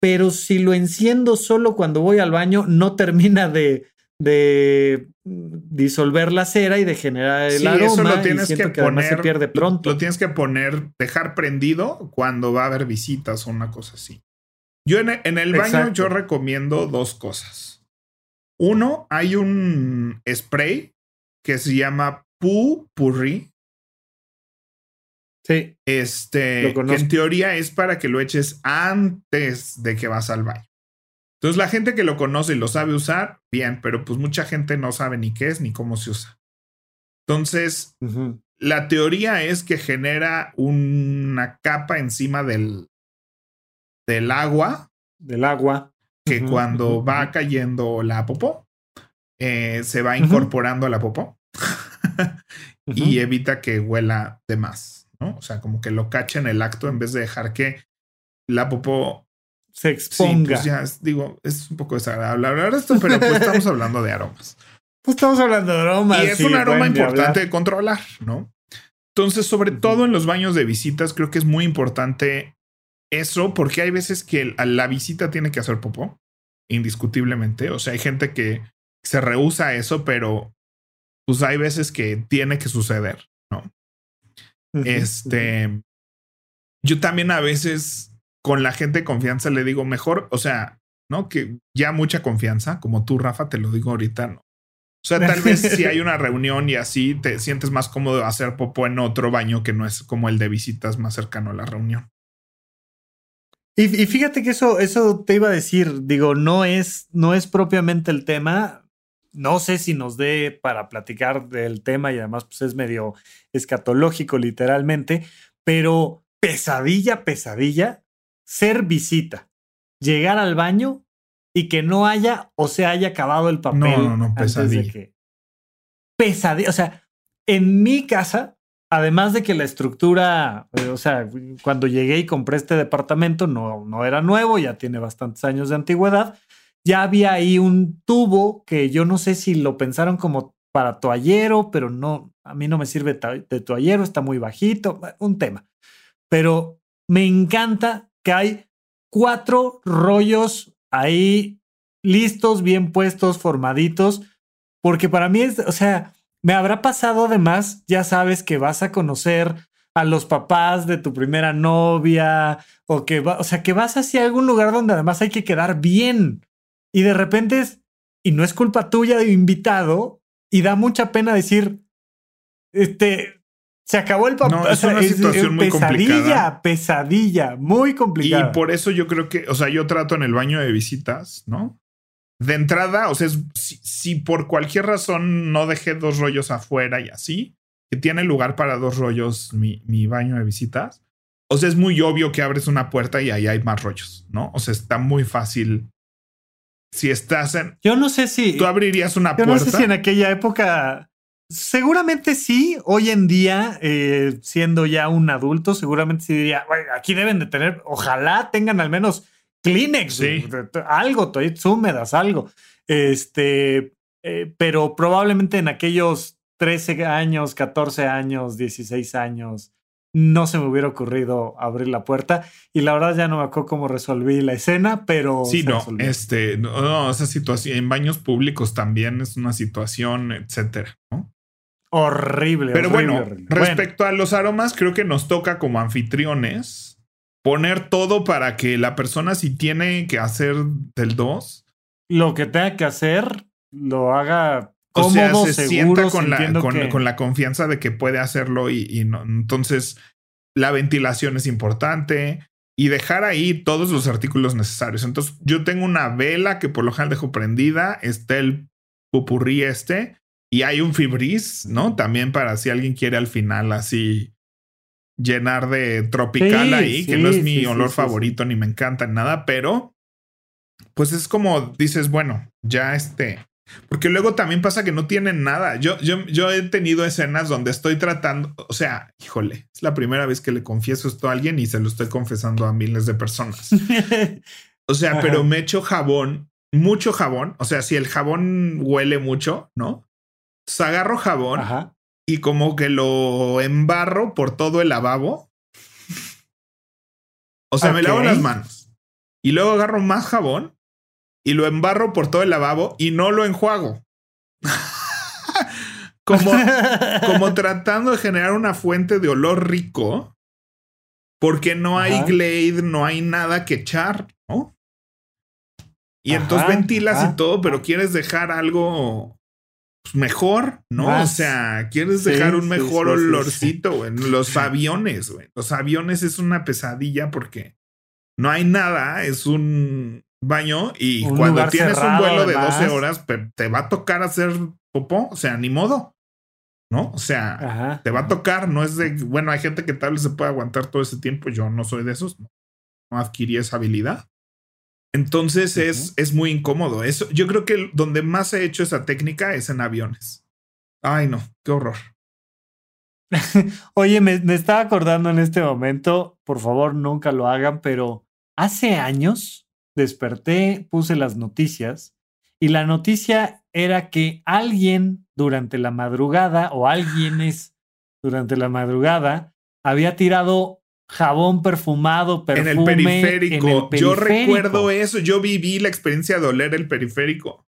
pero si lo enciendo solo cuando voy al baño, no termina de, de disolver la cera y de generar el aroma. Eso lo tienes que, poner, se pierde pronto. Lo tienes que poner, dejar prendido cuando va a haber visitas o una cosa así. Yo en, el baño yo recomiendo dos cosas. Uno, hay un spray que se llama Poo Purri. Sí. Este, que en teoría es para que lo eches antes de que vas al baño. Entonces la gente que lo conoce y lo sabe usar, bien, pero pues mucha gente no sabe ni qué es ni cómo se usa. Entonces, la teoría es que genera una capa encima del, del agua. Del agua. Que cuando va cayendo la popó, eh, se va incorporando a la popó y evita que huela de más, ¿no? O sea, como que lo cacha en el acto en vez de dejar que la popó se exponga. Sí, pues ya, digo, es un poco desagradable hablar de esto, pero pues estamos hablando de aromas. Pues estamos hablando de aromas. Y es un aroma importante de controlar, ¿no? Entonces, sobre todo en los baños de visitas, creo que es muy importante eso, porque hay veces que la visita tiene que hacer popó, indiscutiblemente. O sea, hay gente que se rehúsa a eso, pero pues hay veces que tiene que suceder, ¿no? este, yo también a veces con la gente de confianza le digo mejor, o sea, ¿no? Que ya mucha confianza, como tú, Rafa, te lo digo ahorita, ¿no? O sea, tal vez si hay una reunión y así te sientes más cómodo hacer popó en otro baño que no es como el de visitas más cercano a la reunión. Y, fíjate que eso, eso te iba a decir, digo, no es, no es propiamente el tema. No sé si nos dé para platicar del tema y además pues es medio escatológico literalmente, pero pesadilla, pesadilla, ser visita, llegar al baño y que no haya o se haya acabado el papel. No, no, no, pesadilla. Pesadilla, o sea, en mi casa además de que la estructura, eh, o sea, cuando llegué y compré este departamento no, no era nuevo, ya tiene bastantes años de antigüedad, ya había ahí un tubo que yo no sé si lo pensaron como para toallero, pero no, a mí no me sirve de toallero, está muy bajito, un tema. Pero me encanta que hay cuatro rollos ahí listos, bien puestos, formaditos, porque para mí es, o sea, me habrá pasado además, ya sabes que vas a conocer a los papás de tu primera novia o que va, o sea, que vas hacia algún lugar donde además hay que quedar bien y de repente es, y no es culpa tuya de invitado y da mucha pena decir, este, se acabó el papá. No, es una situación muy pesadilla, complicada. Pesadilla, muy complicada. Y por eso yo creo que, o sea, yo trato en el baño de visitas, ¿no? de entrada, o sea, si, por cualquier razón no dejé dos rollos afuera y así, que tiene lugar para dos rollos mi, mi, baño de visitas, o sea, es muy obvio que abres una puerta y ahí hay más rollos, ¿no? O sea, está muy fácil. Si estás en... Yo no sé si... Tú abrirías una puerta. Yo no sé si en aquella época... Seguramente sí, hoy en día, eh, siendo ya un adulto, seguramente sí diría, aquí deben de tener, ojalá tengan al menos Kleenex, algo, toallitas húmedas, algo. Este, eh, pero probablemente en aquellos 13 años, 14 años, 16 años, no se me hubiera ocurrido abrir la puerta y la verdad ya no me acuerdo cómo resolví la escena, pero sí, no, este, no, esa situación en baños públicos también es una situación, etcétera, ¿no? Horrible. Pero bueno, respecto a los aromas, creo que nos toca como anfitriones poner todo para que la persona si tiene que hacer del 2. Lo que tenga que hacer, lo haga cómodo, o sea, se sienta con la, con, la, confianza de que puede hacerlo y, no. Entonces, la ventilación es importante y dejar ahí todos los artículos necesarios. Entonces, yo tengo una vela que por lo general dejo prendida, está el pupurrí este y hay un fibris, ¿no? También para si alguien quiere al final así llenar de tropical ahí, que no es mi olor favorito ni me encanta ni nada, pero pues es como dices, bueno, ya este, porque luego también pasa que no tienen nada. Yo, yo, yo he tenido escenas donde estoy tratando, o sea, híjole, es la primera vez que le confieso esto a alguien y se lo estoy confesando a miles de personas. o sea, pero me echo jabón, mucho jabón. O sea, si el jabón huele mucho, ¿no? Entonces agarro jabón y como que lo embarro por todo el lavabo. O sea, me lavo las manos y luego agarro más jabón y lo embarro por todo el lavabo y no lo enjuago. como, como tratando de generar una fuente de olor rico, porque no hay Glade, no hay nada que echar, ¿no? Y entonces ventilas y todo, pero quieres dejar algo pues, mejor, ¿no? O sea, quieres dejar un mejor olorcito en los aviones, güey. Los aviones es una pesadilla porque no hay nada, es un baño y cuando tienes un vuelo de 12 horas, te va a tocar hacer popó, o sea, ni modo. ¿No? O sea, te va a tocar, no es de, bueno, hay gente que tal vez se puede aguantar todo ese tiempo, yo no soy de esos, no, adquirí esa habilidad. Entonces es, es muy incómodo. Eso, yo creo que donde más he hecho esa técnica es en aviones. Ay, no, qué horror. Oye, me, me, estaba acordando en este momento, por favor, nunca lo hagan, pero hace años desperté, puse las noticias y la noticia era que alguien durante la madrugada o alguienes durante la madrugada había tirado jabón perfumado, perfume en el periférico. Yo recuerdo eso, yo viví la experiencia de oler el periférico.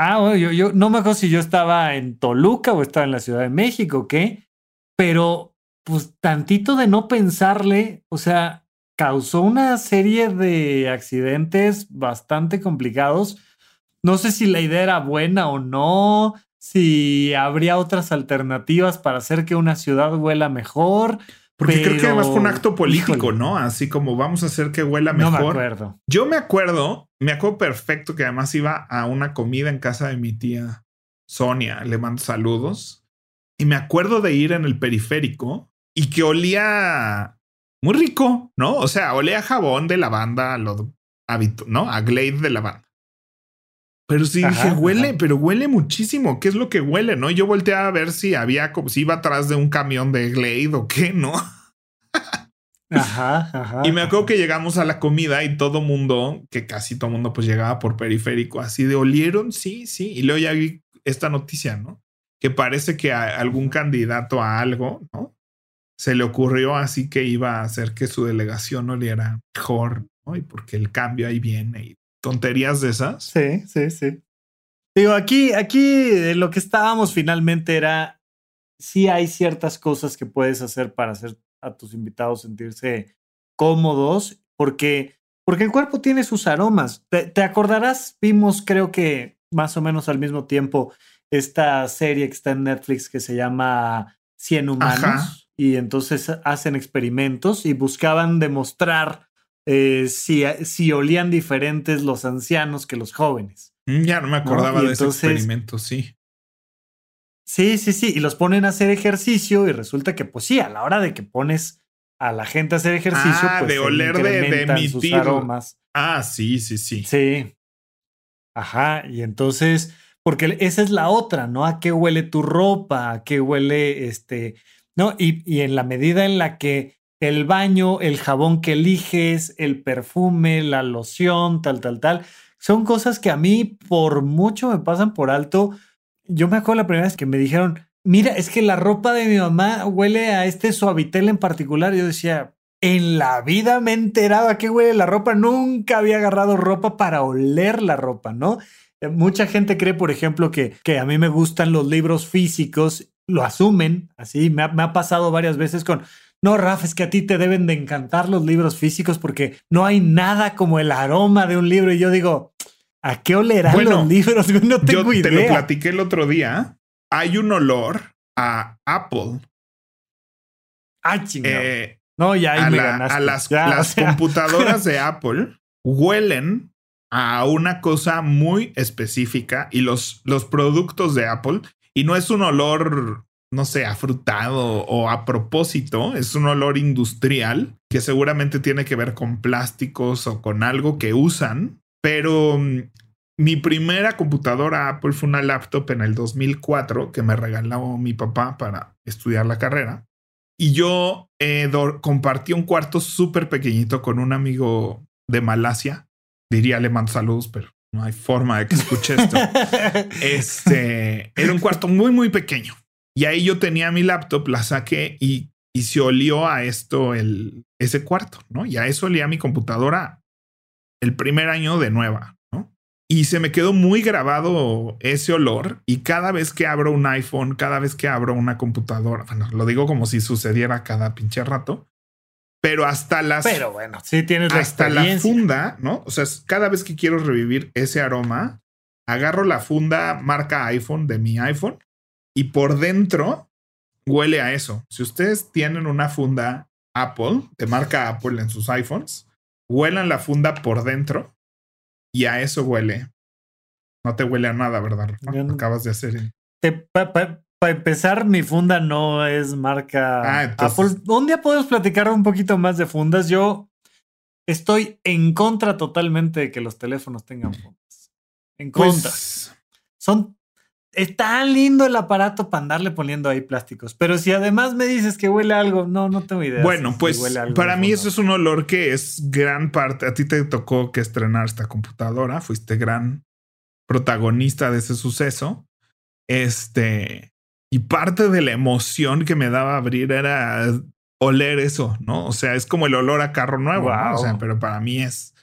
Ah, bueno, yo, yo no me acuerdo si yo estaba en Toluca o estaba en la Ciudad de México, ¿qué? Pero pues tantito de no pensarle, o sea, causó una serie de accidentes bastante complicados. No sé si la idea era buena o no, si habría otras alternativas para hacer que una ciudad huela mejor. Porque creo que además fue un acto político, ¿no? Así como vamos a hacer que huela mejor. No me acuerdo. Yo me acuerdo, me acuerdo perfecto que además iba a una comida en casa de mi tía Sonia, le mando saludos. Y me acuerdo de ir en el periférico y que olía muy rico, ¿no? O sea, olía a jabón de lavanda, lo hábito, ¿no? A Glade de lavanda. Pero sí dije, huele, pero huele muchísimo. ¿Qué es lo que huele? No, yo volteé a ver si había como si iba atrás de un camión de Glade o qué, ¿no? Ajá, ajá. Y me acuerdo que llegamos a la comida y todo mundo, que casi todo mundo pues llegaba por periférico, así de olieron, sí, sí. Y luego ya vi esta noticia, ¿no? Que parece que algún candidato a algo, ¿no? se le ocurrió así que iba a hacer que su delegación oliera mejor, ¿no? Y porque el cambio ahí viene y tonterías de esas. Sí, sí, sí. Digo, aquí, aquí lo que estábamos finalmente era, sí hay ciertas cosas que puedes hacer para hacer a tus invitados sentirse cómodos, porque, porque el cuerpo tiene sus aromas. Te, te acordarás, vimos creo que más o menos al mismo tiempo esta serie que está en Netflix que se llama Cien Humanos y entonces hacen experimentos y buscaban demostrar eh, si, si, olían diferentes los ancianos que los jóvenes. Mm, ya no me acordaba de ese experimento, sí. Sí, sí, sí, y los ponen a hacer ejercicio y resulta que pues sí, a la hora de que pones a la gente a hacer ejercicio, ah, pues de oler de, de emitir aromas. Ah, sí, sí, sí. Sí. Ajá, y entonces, porque esa es la otra, ¿no? ¿A qué huele tu ropa? ¿A qué huele este ¿no? Y, en la medida en la que el baño, el jabón que eliges, el perfume, la loción, tal, tal, tal, son cosas que a mí por mucho me pasan por alto. Yo me acuerdo la primera vez que me dijeron, mira, es que la ropa de mi mamá huele a este suavitel en particular. Yo decía, en la vida me he enterado a qué huele la ropa. Nunca había agarrado ropa para oler la ropa, ¿no? Mucha gente cree, por ejemplo, que, que a mí me gustan los libros físicos lo asumen, así me ha, pasado varias veces con, no, Raf, es que a ti te deben de encantar los libros físicos porque no hay nada como el aroma de un libro. Y yo digo, ¿a qué olerán los libros? No tengo yo Te lo platiqué el otro día. Hay un olor a Apple. Ah, chingado. Eh, no, ya ahí me A las, las computadoras de Apple huelen a una cosa muy específica y los, los productos de Apple y no es un olor no sé, afrutado o a propósito. Es un olor industrial que seguramente tiene que ver con plásticos o con algo que usan. Pero mm, mi primera computadora Apple fue una laptop en el 2004 que me regaló mi papá para estudiar la carrera. Y yo eh, compartí un cuarto súper pequeñito con un amigo de Malasia. Diría le mando saludos, pero no hay forma de que escuche esto. este era un cuarto muy, muy pequeño. Y ahí yo tenía mi laptop, la saqué y, y se olió a esto el, ese cuarto, ¿no? Y a eso olía mi computadora el primer año de nueva. Y se me quedó muy grabado ese olor y cada vez que abro un iPhone, cada vez que abro una computadora, bueno, lo digo como si sucediera cada pinche rato, pero hasta las... Pero bueno, sí tienes la Hasta la funda, ¿no? O sea, cada vez que quiero revivir ese aroma, agarro la funda marca iPhone de mi iPhone y por dentro huele a eso. Si ustedes tienen una funda Apple, de marca Apple en sus iPhones, huelan la funda por dentro y a eso huele. No te huele a nada, ¿verdad? Acabas de hacer. Para empezar, mi funda no es marca ah, Apple. Un día podemos platicar un poquito más de fundas. Yo estoy en contra totalmente de que los teléfonos tengan fundas. En contra. Pues Son es tan lindo el aparato para andarle poniendo ahí plásticos. Pero si además me dices que huele algo, no, no tengo idea. Bueno, pues para mí eso es un olor que es gran parte. A ti te tocó que estrenar esta computadora, fuiste gran protagonista de ese suceso. Este, y parte de la emoción que me daba abrir era oler eso, ¿no? O sea, es como el olor a carro nuevo, o sea, pero para mí es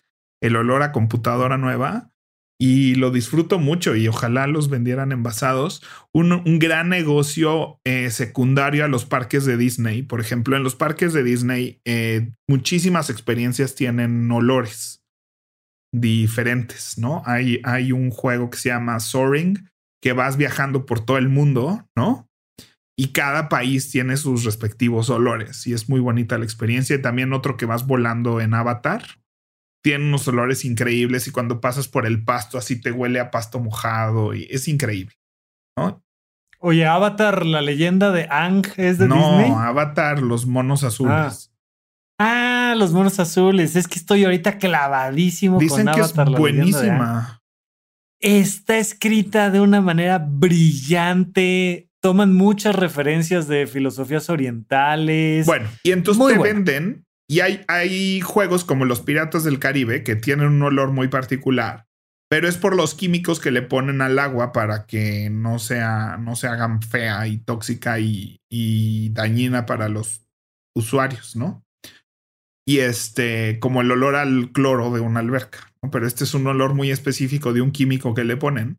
el olor a computadora nueva y lo disfruto mucho y ojalá los vendieran envasados. Un, un gran negocio eh, secundario a los parques de Disney. Por ejemplo, en los parques de Disney eh, muchísimas experiencias tienen olores diferentes, ¿no? Hay, hay un juego que se llama Soaring, que vas viajando por todo el mundo, ¿no? Y cada país tiene sus respectivos olores y es muy bonita la experiencia. Y también otro que vas volando en Avatar, tiene unos olores increíbles y cuando pasas por el pasto así te huele a pasto mojado y es increíble. ¿no? Oye, Avatar, la leyenda de Ang es de Disney. No, Avatar, los monos azules. Ah. ah. los monos azules. Es que estoy ahorita clavadísimo Dicen con Avatar. Que es buenísima. Está escrita de una manera brillante. Toman muchas referencias de filosofías orientales. Bueno, y entonces te venden y hay, hay juegos como los Piratas del Caribe que tienen un olor muy particular, pero es por los químicos que le ponen al agua para que no, sea, no se hagan fea y tóxica y, y dañina para los usuarios, ¿no? Y este, como el olor al cloro de una alberca, ¿no? Pero este es un olor muy específico de un químico que le ponen.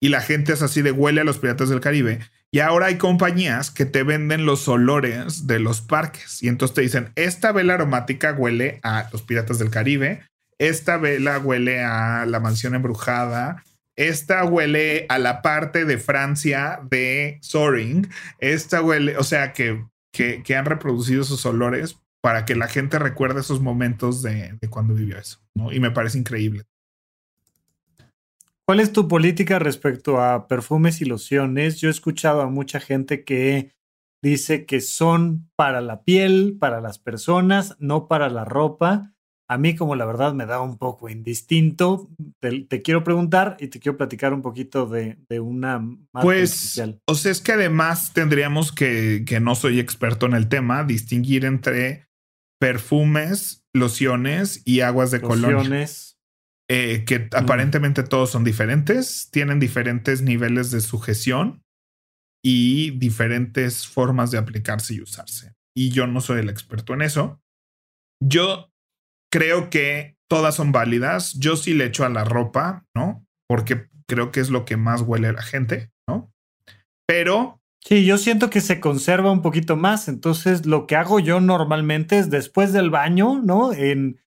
Y la gente es así de huele a los piratas del Caribe. Y ahora hay compañías que te venden los olores de los parques. Y entonces te dicen, esta vela aromática huele a los piratas del Caribe, esta vela huele a la mansión embrujada, esta huele a la parte de Francia de Soaring, esta huele, o sea, que, que, han reproducido esos olores para que la gente recuerde esos momentos de, cuando vivió eso. Y me parece increíble. ¿Cuál es tu política respecto a perfumes y lociones? Yo he escuchado a mucha gente que dice que son para la piel, para las personas, no para la ropa. A mí, como la verdad me da un poco indistinto, te, quiero preguntar y te quiero platicar un poquito de, una Pues, o sea, es que además tendríamos que, que no soy experto en el tema, distinguir entre perfumes, lociones y aguas de lociones. Eh, que aparentemente todos son diferentes, tienen diferentes niveles de sujeción y diferentes formas de aplicarse y usarse. Y yo no soy el experto en eso. Yo creo que todas son válidas. Yo sí le echo a la ropa, ¿no? Porque creo que es lo que más huele a la gente, ¿no? Pero Sí, yo siento que se conserva un poquito más. Entonces, lo que hago yo normalmente es después del baño, ¿no? En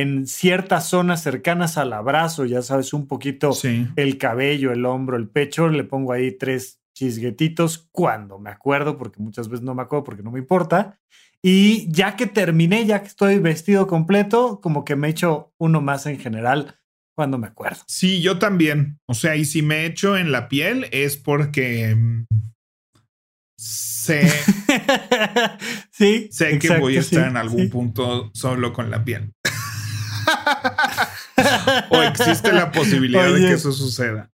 en ciertas zonas cercanas al abrazo, ya sabes, un poquito el cabello, el hombro, el pecho, le pongo ahí tres chisguetitos cuando me acuerdo, porque muchas veces no me acuerdo porque no me importa. Y ya que terminé, ya que estoy vestido completo, como que me echo uno más en general cuando me acuerdo. Sí, yo también. O sea, y si me echo en la piel es porque sé, sí, sé que voy a estar en algún punto solo con la piel. o existe la posibilidad de que eso suceda.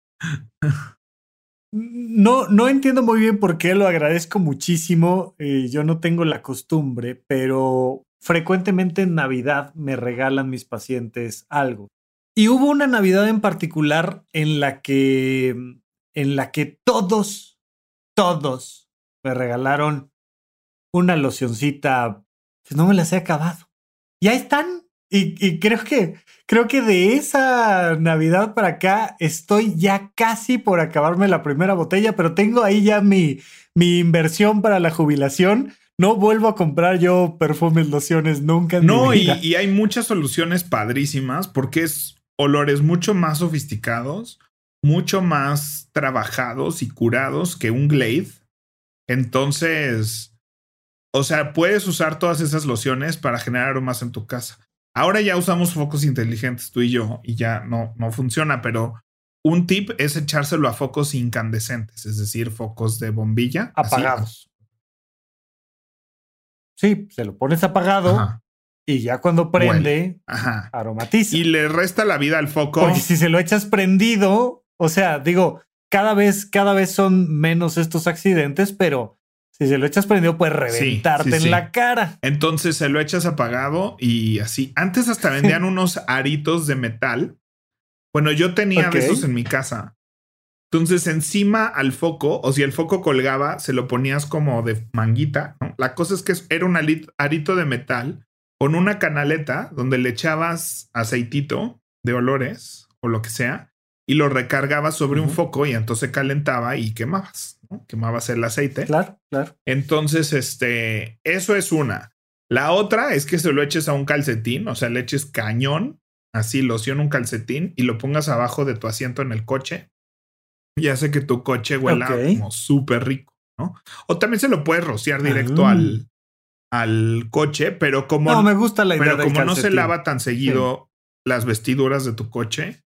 No, no entiendo muy bien por qué, lo agradezco muchísimo. Eh, yo no tengo la costumbre, pero frecuentemente en Navidad me regalan mis pacientes algo. Y hubo una Navidad en particular en la que, en la que todos, todos me regalaron una locioncita que no me las he acabado. Y ahí están. Y, creo que creo que de esa Navidad para acá estoy ya casi por acabarme la primera botella, pero tengo ahí ya mi, mi inversión para la jubilación. No vuelvo a comprar yo perfumes, lociones nunca. no, Y, y hay muchas soluciones padrísimas porque es olores mucho más sofisticados, mucho más trabajados y curados que un Glade. Entonces, o sea, puedes usar todas esas lociones para generar aromas en tu casa. Ahora ya usamos focos inteligentes tú y yo y ya no, no funciona, pero un tip es echárselo a focos incandescentes, es decir, focos de bombilla. Apagados. Sí, se lo pones apagado y ya cuando prende, aromatiza. Y le resta la vida al foco. Porque si se lo echas prendido, o sea, digo, cada vez, cada vez son menos estos accidentes, pero si se lo echas prendido, puede reventarte en la cara. Entonces se lo echas apagado y así. Antes hasta vendían unos aritos de metal. Bueno, yo tenía de esos en mi casa. Entonces, encima al foco, o si el foco colgaba, se lo ponías como de manguita. La cosa es que era un arito de metal con una canaleta donde le echabas aceitito de olores o lo que sea y lo recargabas sobre un foco y entonces calentaba y quemabas. Quemabas el aceite. Claro, claro. Entonces, este, eso es una. La otra es que se lo eches a un calcetín, o sea, le eches cañón, así loción un calcetín y lo pongas abajo de tu asiento en el coche y hace que tu coche huela como súper rico, ¿no? O también se lo puedes rociar directo ah. al, al coche, pero como no me gusta la idea pero como no se lava tan seguido las vestiduras de tu coche,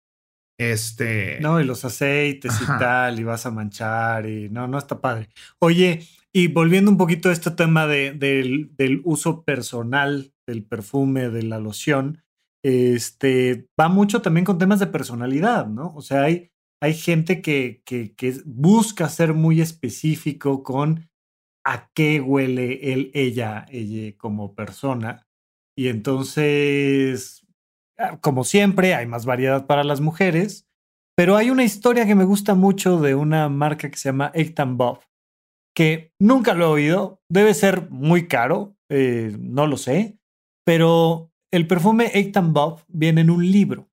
este. No, y los aceites y tal, y vas a manchar, y no, no está padre. Oye, y volviendo un poquito a este tema de, del, del, uso personal del perfume, de la loción, este, va mucho también con temas de personalidad, ¿no? O sea, hay, hay gente que, que, que busca ser muy específico con a qué huele él, ella, ella como persona. Y entonces como siempre, hay más variedad para las mujeres, pero hay una historia que me gusta mucho de una marca que se llama Eitan Bob, que nunca lo he oído, debe ser muy caro, eh, no lo sé, pero el perfume Eitan Bob viene en un libro.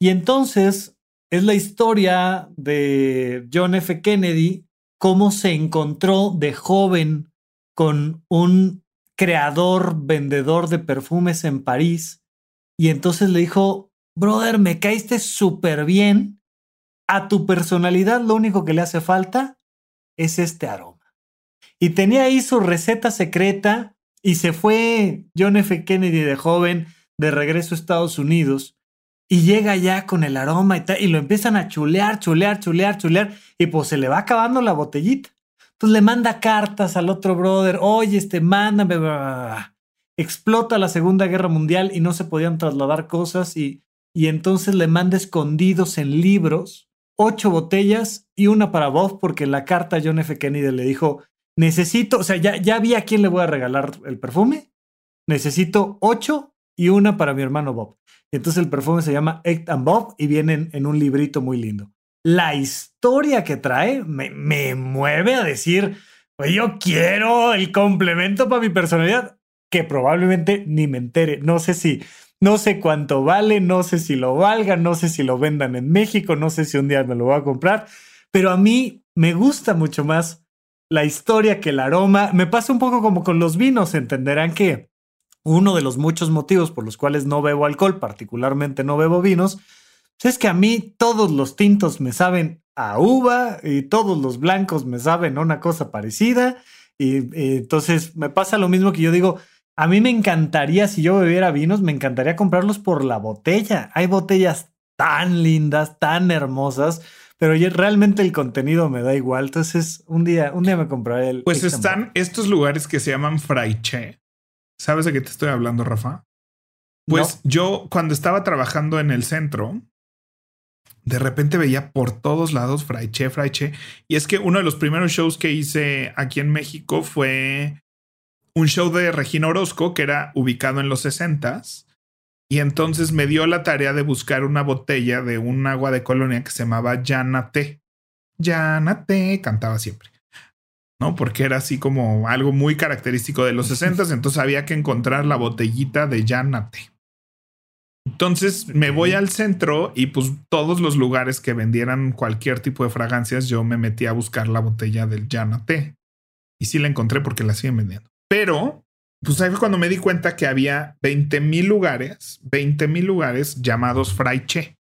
Y entonces es la historia de John F. Kennedy, cómo se encontró de joven con un creador, vendedor de perfumes en París y entonces le dijo, brother, me caíste súper bien. A tu personalidad lo único que le hace falta es este aroma. Y tenía ahí su receta secreta y se fue John F. Kennedy de joven de regreso a Estados Unidos y llega ya con el aroma y, y lo empiezan a chulear, chulear, chulear, chulear y pues se le va acabando la botellita. Entonces le manda cartas al otro brother, oye, este, mándame, explota la Segunda Guerra Mundial y no se podían trasladar cosas y, y entonces le manda escondidos en libros ocho botellas y una para Bob porque la carta John F. Kennedy le dijo, necesito, o sea, ya, ya vi a quién le voy a regalar el perfume, necesito ocho y una para mi hermano Bob. entonces el perfume se llama Egg and Bob y viene en, un librito muy lindo. La historia que trae me, me mueve a decir, pues yo quiero el complemento para mi personalidad que probablemente ni me entere. No sé si, no sé cuánto vale, no sé si lo valga, no sé si lo vendan en México, no sé si un día me lo voy a comprar, pero a mí me gusta mucho más la historia que el aroma. Me pasa un poco como con los vinos, entenderán que uno de los muchos motivos por los cuales no bebo alcohol, particularmente no bebo vinos, es que a mí todos los tintos me saben a uva y todos los blancos me saben a una cosa parecida. y entonces me pasa lo mismo que yo digo, a mí me encantaría, si yo bebiera vinos, me encantaría comprarlos por la botella. Hay botellas tan lindas, tan hermosas. pero realmente el contenido me da igual. Entonces, un día, un día me compraré el. Pues están estos lugares que se llaman Fraiche. ¿Sabes de qué te estoy hablando, Rafa? Pues yo, cuando estaba trabajando en el centro, de repente veía por todos lados Fraiche, Fraiche. Y es que uno de los primeros shows que hice aquí en México fue un show de Regina Orozco que era ubicado en los 60 y entonces me dio la tarea de buscar una botella de un agua de colonia que se llamaba Yanate. Yanate, cantaba siempre. ¿No? Porque era así como algo muy característico de los 60 entonces había que encontrar la botellita de Yanate. Entonces me voy al centro y pues todos los lugares que vendieran cualquier tipo de fragancias, yo me metí a buscar la botella del Yanate. Y sí la encontré porque la siguen vendiendo. Pero, pues ahí fue cuando me di cuenta que había 20 mil lugares, 20 mil lugares llamados Fraiche.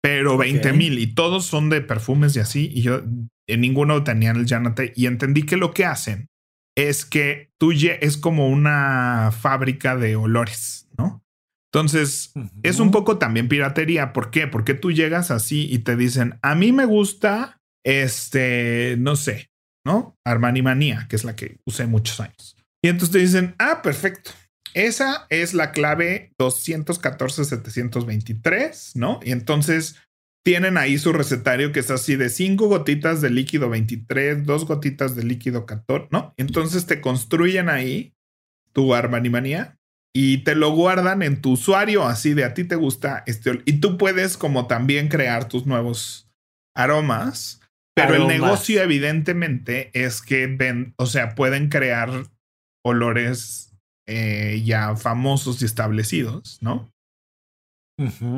Pero 20 mil y todos son de perfumes y así. Y yo en ninguno tenían el Janate y entendí que lo que hacen es que tú es como una fábrica de olores, ¿no? Entonces, es un poco también piratería. ¿Por qué? Porque tú llegas así y te dicen, a mí me gusta, este, no sé, ¿no? Armani Manía, que es la que usé muchos años. Y entonces te dicen, ah, perfecto. Esa es la clave 214-723, ¿no? Y entonces tienen ahí su recetario que es así de cinco gotitas de líquido 23, dos gotitas de líquido 14, ¿no? Entonces te construyen ahí tu Armani Manía y te lo guardan en tu usuario, así de a ti te gusta este. Y tú puedes como también crear tus nuevos aromas pero el negocio, evidentemente, es que ven, o sea, pueden crear olores eh, ya famosos y establecidos, ¿no?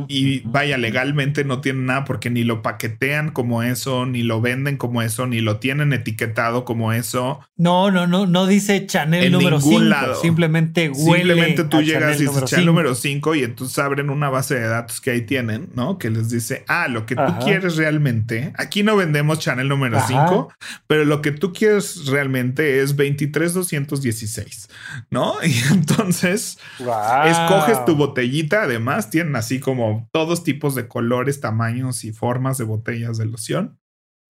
Y vaya, legalmente no tienen nada porque ni lo paquetean como eso, ni lo venden como eso, ni lo tienen etiquetado como eso. No, no, no, no dice Chanel número 5. Simplemente huele. Simplemente tú llegas y dices Chanel número 5 y entonces abren una base de datos que ahí tienen, ¿no? Que les dice, ah, lo que tú quieres realmente. Aquí no vendemos Chanel número 5, pero lo que tú quieres realmente es 23216, ¿no? Y entonces escoges tu botellita. Además, tienen así así como todos tipos de colores, tamaños y formas de botellas de loción.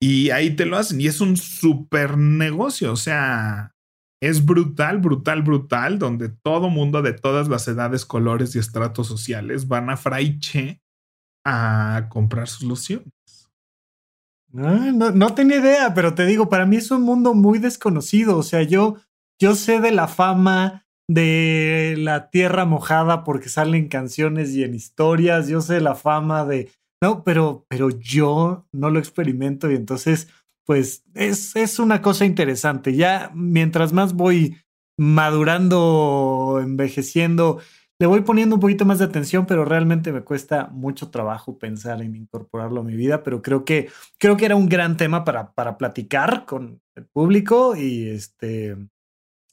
Y ahí te lo hacen. Y es un super negocio. O sea, es brutal, brutal, brutal, donde todo mundo de todas las edades, colores y estratos sociales van a Fraiche a comprar sus lociones. No, no, no, tenía idea, pero te digo, para mí es un mundo muy desconocido. O sea, yo, yo sé de la fama de la tierra mojada porque salen canciones y en historias. Yo sé la fama de. No, pero, pero yo no lo experimento y entonces, pues es, es una cosa interesante. Ya mientras más voy madurando, envejeciendo, le voy poniendo un poquito más de atención, pero realmente me cuesta mucho trabajo pensar en incorporarlo a mi vida, pero creo que, creo que era un gran tema para, para platicar con el público y este,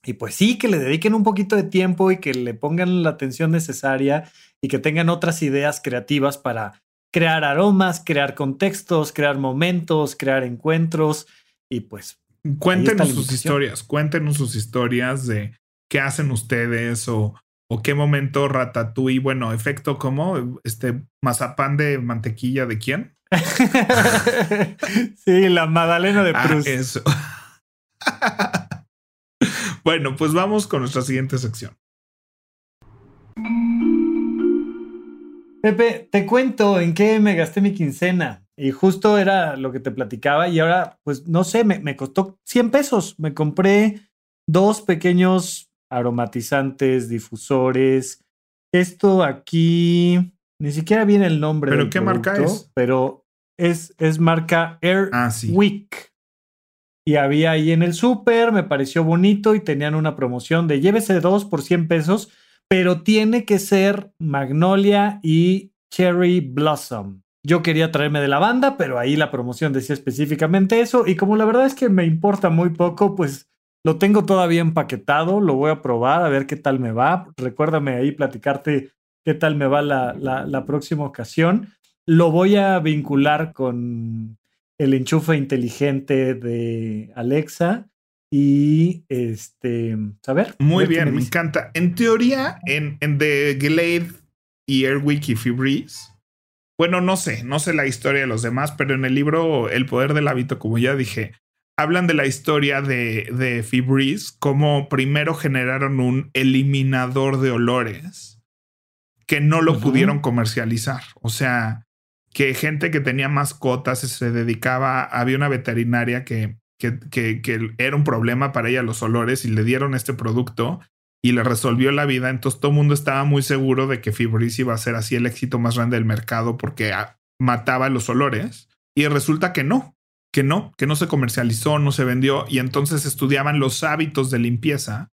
y pues sí, que le dediquen un poquito de tiempo y que le pongan la atención necesaria y que tengan otras ideas creativas para crear aromas, crear contextos, crear momentos, crear encuentros y pues... Cuéntenos sus historias, cuéntenos sus historias de qué hacen ustedes o, o qué momento ratatouille, bueno, efecto como este mazapán de mantequilla de quién? sí, la Madalena de ah, Proust. eso. Bueno, pues vamos con nuestra siguiente sección. Pepe, te cuento en qué me gasté mi quincena. Y justo era lo que te platicaba. Y ahora, pues no sé, me, me costó 100 pesos. Me compré dos pequeños aromatizantes, difusores. Esto aquí, ni siquiera viene el nombre. ¿Pero qué marca es? Pero es, es marca Air ah, y había ahí en el súper, me pareció bonito y tenían una promoción de llévese dos por 100 pesos, pero tiene que ser Magnolia y Cherry Blossom. Yo quería traerme de la banda, pero ahí la promoción decía específicamente eso y como la verdad es que me importa muy poco, pues lo tengo todavía empaquetado, lo voy a probar a ver qué tal me va. Recuérdame ahí platicarte qué tal me va la, la próxima ocasión. Lo voy a vincular con el enchufe inteligente de Alexa y este, saber. Muy bien, me, encanta. En teoría, en, en The Glade y Airwick y Febreze, bueno, no sé, no sé la historia de los demás, pero en el libro El poder del hábito, como ya dije, hablan de la historia de, de Febreze, como primero generaron un eliminador de olores que no lo pudieron comercializar. O sea, que gente que tenía mascotas se dedicaba, había una veterinaria que, que, era un problema para ella los olores y le dieron este producto y le resolvió la vida. Entonces todo el mundo estaba muy seguro de que Febreze iba a ser así el éxito más grande del mercado porque ah, mataba los olores. Y resulta que no, que no, que no se comercializó, no se vendió. Y entonces estudiaban los hábitos de limpieza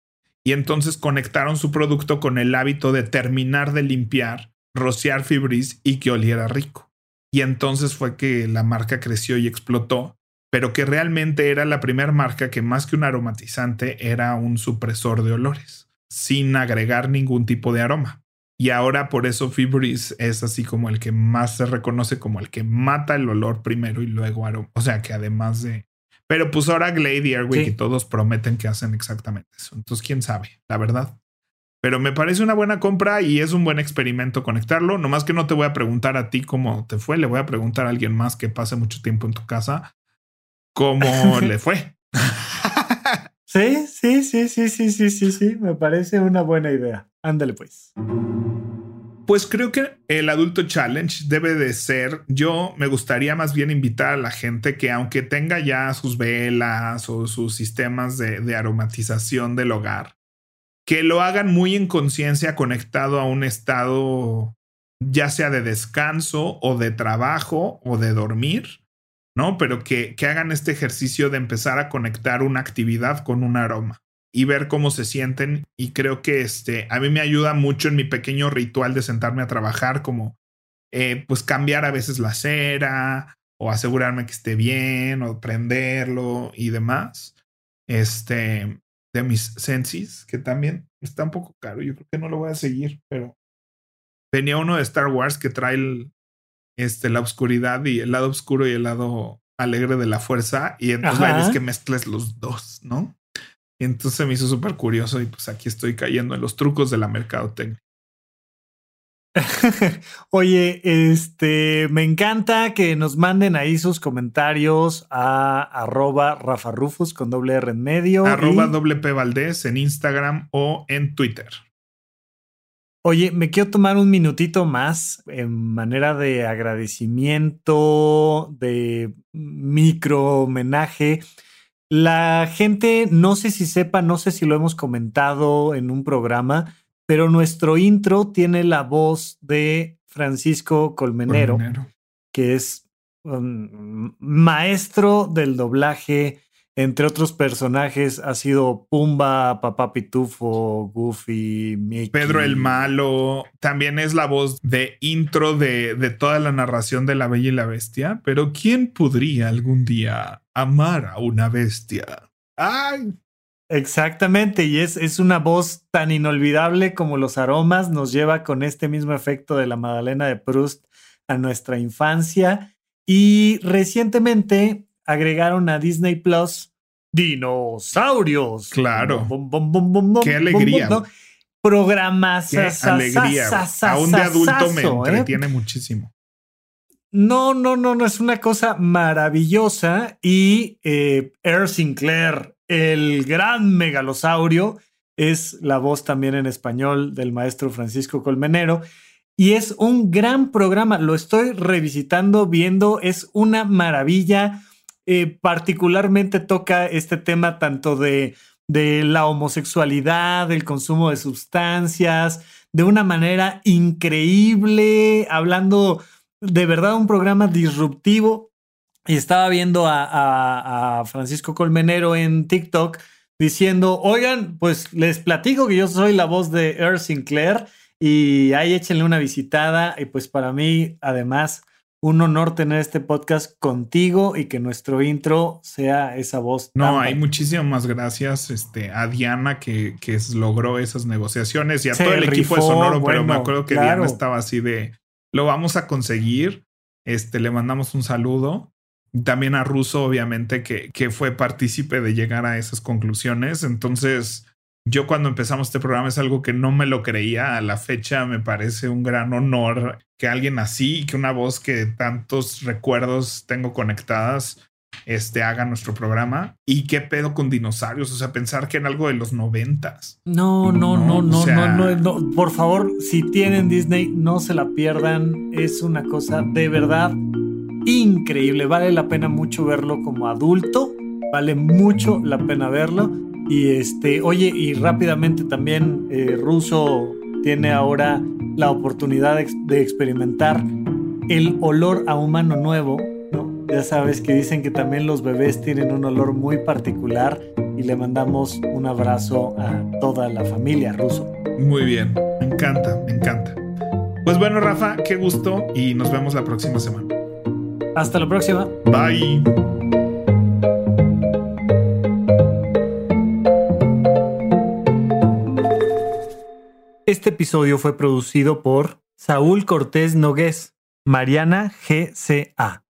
y entonces conectaron su producto con el hábito de terminar de limpiar, rociar Febreze y que oliera rico. Y entonces fue que la marca creció y explotó, pero que realmente era la primera marca que más que un aromatizante era un supresor de olores sin agregar ningún tipo de aroma. Y ahora por eso Febreze es así como el que más se reconoce como el que mata el olor primero y luego aroma. O sea que además de... Pero pues ahora Glade y Airwick y todos prometen que hacen exactamente eso. Entonces, quién sabe, la verdad. Pero me parece una buena compra y es un buen experimento conectarlo. Nomás que no te voy a preguntar a ti cómo te fue. Le voy a preguntar a alguien más que pase mucho tiempo en tu casa cómo le fue. Sí, sí, sí, sí, sí, sí, sí, sí, me parece una buena idea. Ándale pues. Pues creo que el adulto challenge debe de ser, yo me gustaría más bien invitar a la gente que aunque tenga ya sus velas o sus sistemas de, de aromatización del hogar, que lo hagan muy en conciencia conectado a un estado ya sea de descanso o de trabajo o de dormir ¿no? Pero que, que hagan este ejercicio de empezar a conectar una actividad con un aroma y ver cómo se sienten. Y creo que este, a mí me ayuda mucho en mi pequeño ritual de sentarme a trabajar, como eh, pues cambiar a veces la cera o asegurarme que esté bien o prenderlo y demás. Este, de mis sensis, que también está un poco caro. Yo creo que no lo voy a seguir, pero tenía uno de Star Wars que trae el, este, la oscuridad y el lado oscuro y el lado alegre de la fuerza. Y entonces la es que mezcles los dos, ¿no? Y entonces me hizo súper curioso y pues aquí estoy cayendo en los trucos de la mercadotecnia. Oye, este, me encanta que nos manden ahí sus comentarios a arroba Rafa Rufus con doble R en medio. Arroba doble P Valdés en Instagram o en Twitter. Oye, me quiero tomar un minutito más en manera de agradecimiento, de micro homenaje. La gente, no sé si sepa, no sé si lo hemos comentado en un programa, pero nuestro intro tiene la voz de Francisco Colmenero, que es un maestro del doblaje entre otros personajes ha sido Pumba, Papá Pitufo, Goofy, Mickey. Pedro el Malo. También es la voz de intro de, de, toda la narración de La Bella y la Bestia. Pero ¿quién podría algún día amar a una bestia? ¡Ay! Exactamente, y es, es una voz tan inolvidable como los aromas, nos lleva con este mismo efecto de la Madalena de Proust a nuestra infancia. Y recientemente agregaron a Disney Plus dinosaurios. Claro. Qué alegría. Programas. Qué alegría. Aún de adulto me ¿eh? entretiene muchísimo. No, no, no, no, es una cosa maravillosa. Y eh, Air Sinclair, el gran megalosaurio, es la voz también en español del maestro Francisco Colmenero. Y es un gran programa, lo estoy revisitando, viendo, es una maravilla eh, particularmente toca este tema tanto de, de la homosexualidad, del consumo de sustancias, de una manera increíble, hablando de verdad un programa disruptivo. Y estaba viendo a, a, Francisco Colmenero en TikTok diciendo, oigan, pues les platico que yo soy la voz de Earl Sinclair y ahí échenle una visitada. Y pues para mí, además, un honor tener este podcast contigo y que nuestro intro sea esa voz. No, hay muchísimas gracias este, a Diana que, que logró esas negociaciones y a todo el equipo de Sonoro, pero me acuerdo que Diana estaba así de, lo vamos a conseguir, este, le mandamos un saludo. También a Russo, obviamente, que, que fue partícipe de llegar a esas conclusiones. Entonces, Yo cuando empezamos este programa es algo que no me lo creía. A la fecha me parece un gran honor que alguien así, que una voz que tantos recuerdos tengo conectadas, este, haga nuestro programa. ¿Y qué pedo con dinosaurios? O sea, pensar que en algo de los noventas. No, no, no, no, no, no, Por favor, si tienen Disney, no se la pierdan. Es una cosa de verdad increíble. Vale la pena mucho verlo como adulto. Vale mucho la pena verlo. Y este, oye, y rápidamente también eh, Russo tiene ahora la oportunidad de, experimentar el olor a humano nuevo. Ya sabes que dicen que también los bebés tienen un olor muy particular y le mandamos un abrazo a toda la familia Russo. Muy bien, me encanta, me encanta. Pues bueno, Rafa, qué gusto y nos vemos la próxima semana. Hasta la próxima. Bye. Este episodio fue producido por Saúl Cortés Nogués, Mariana GCA.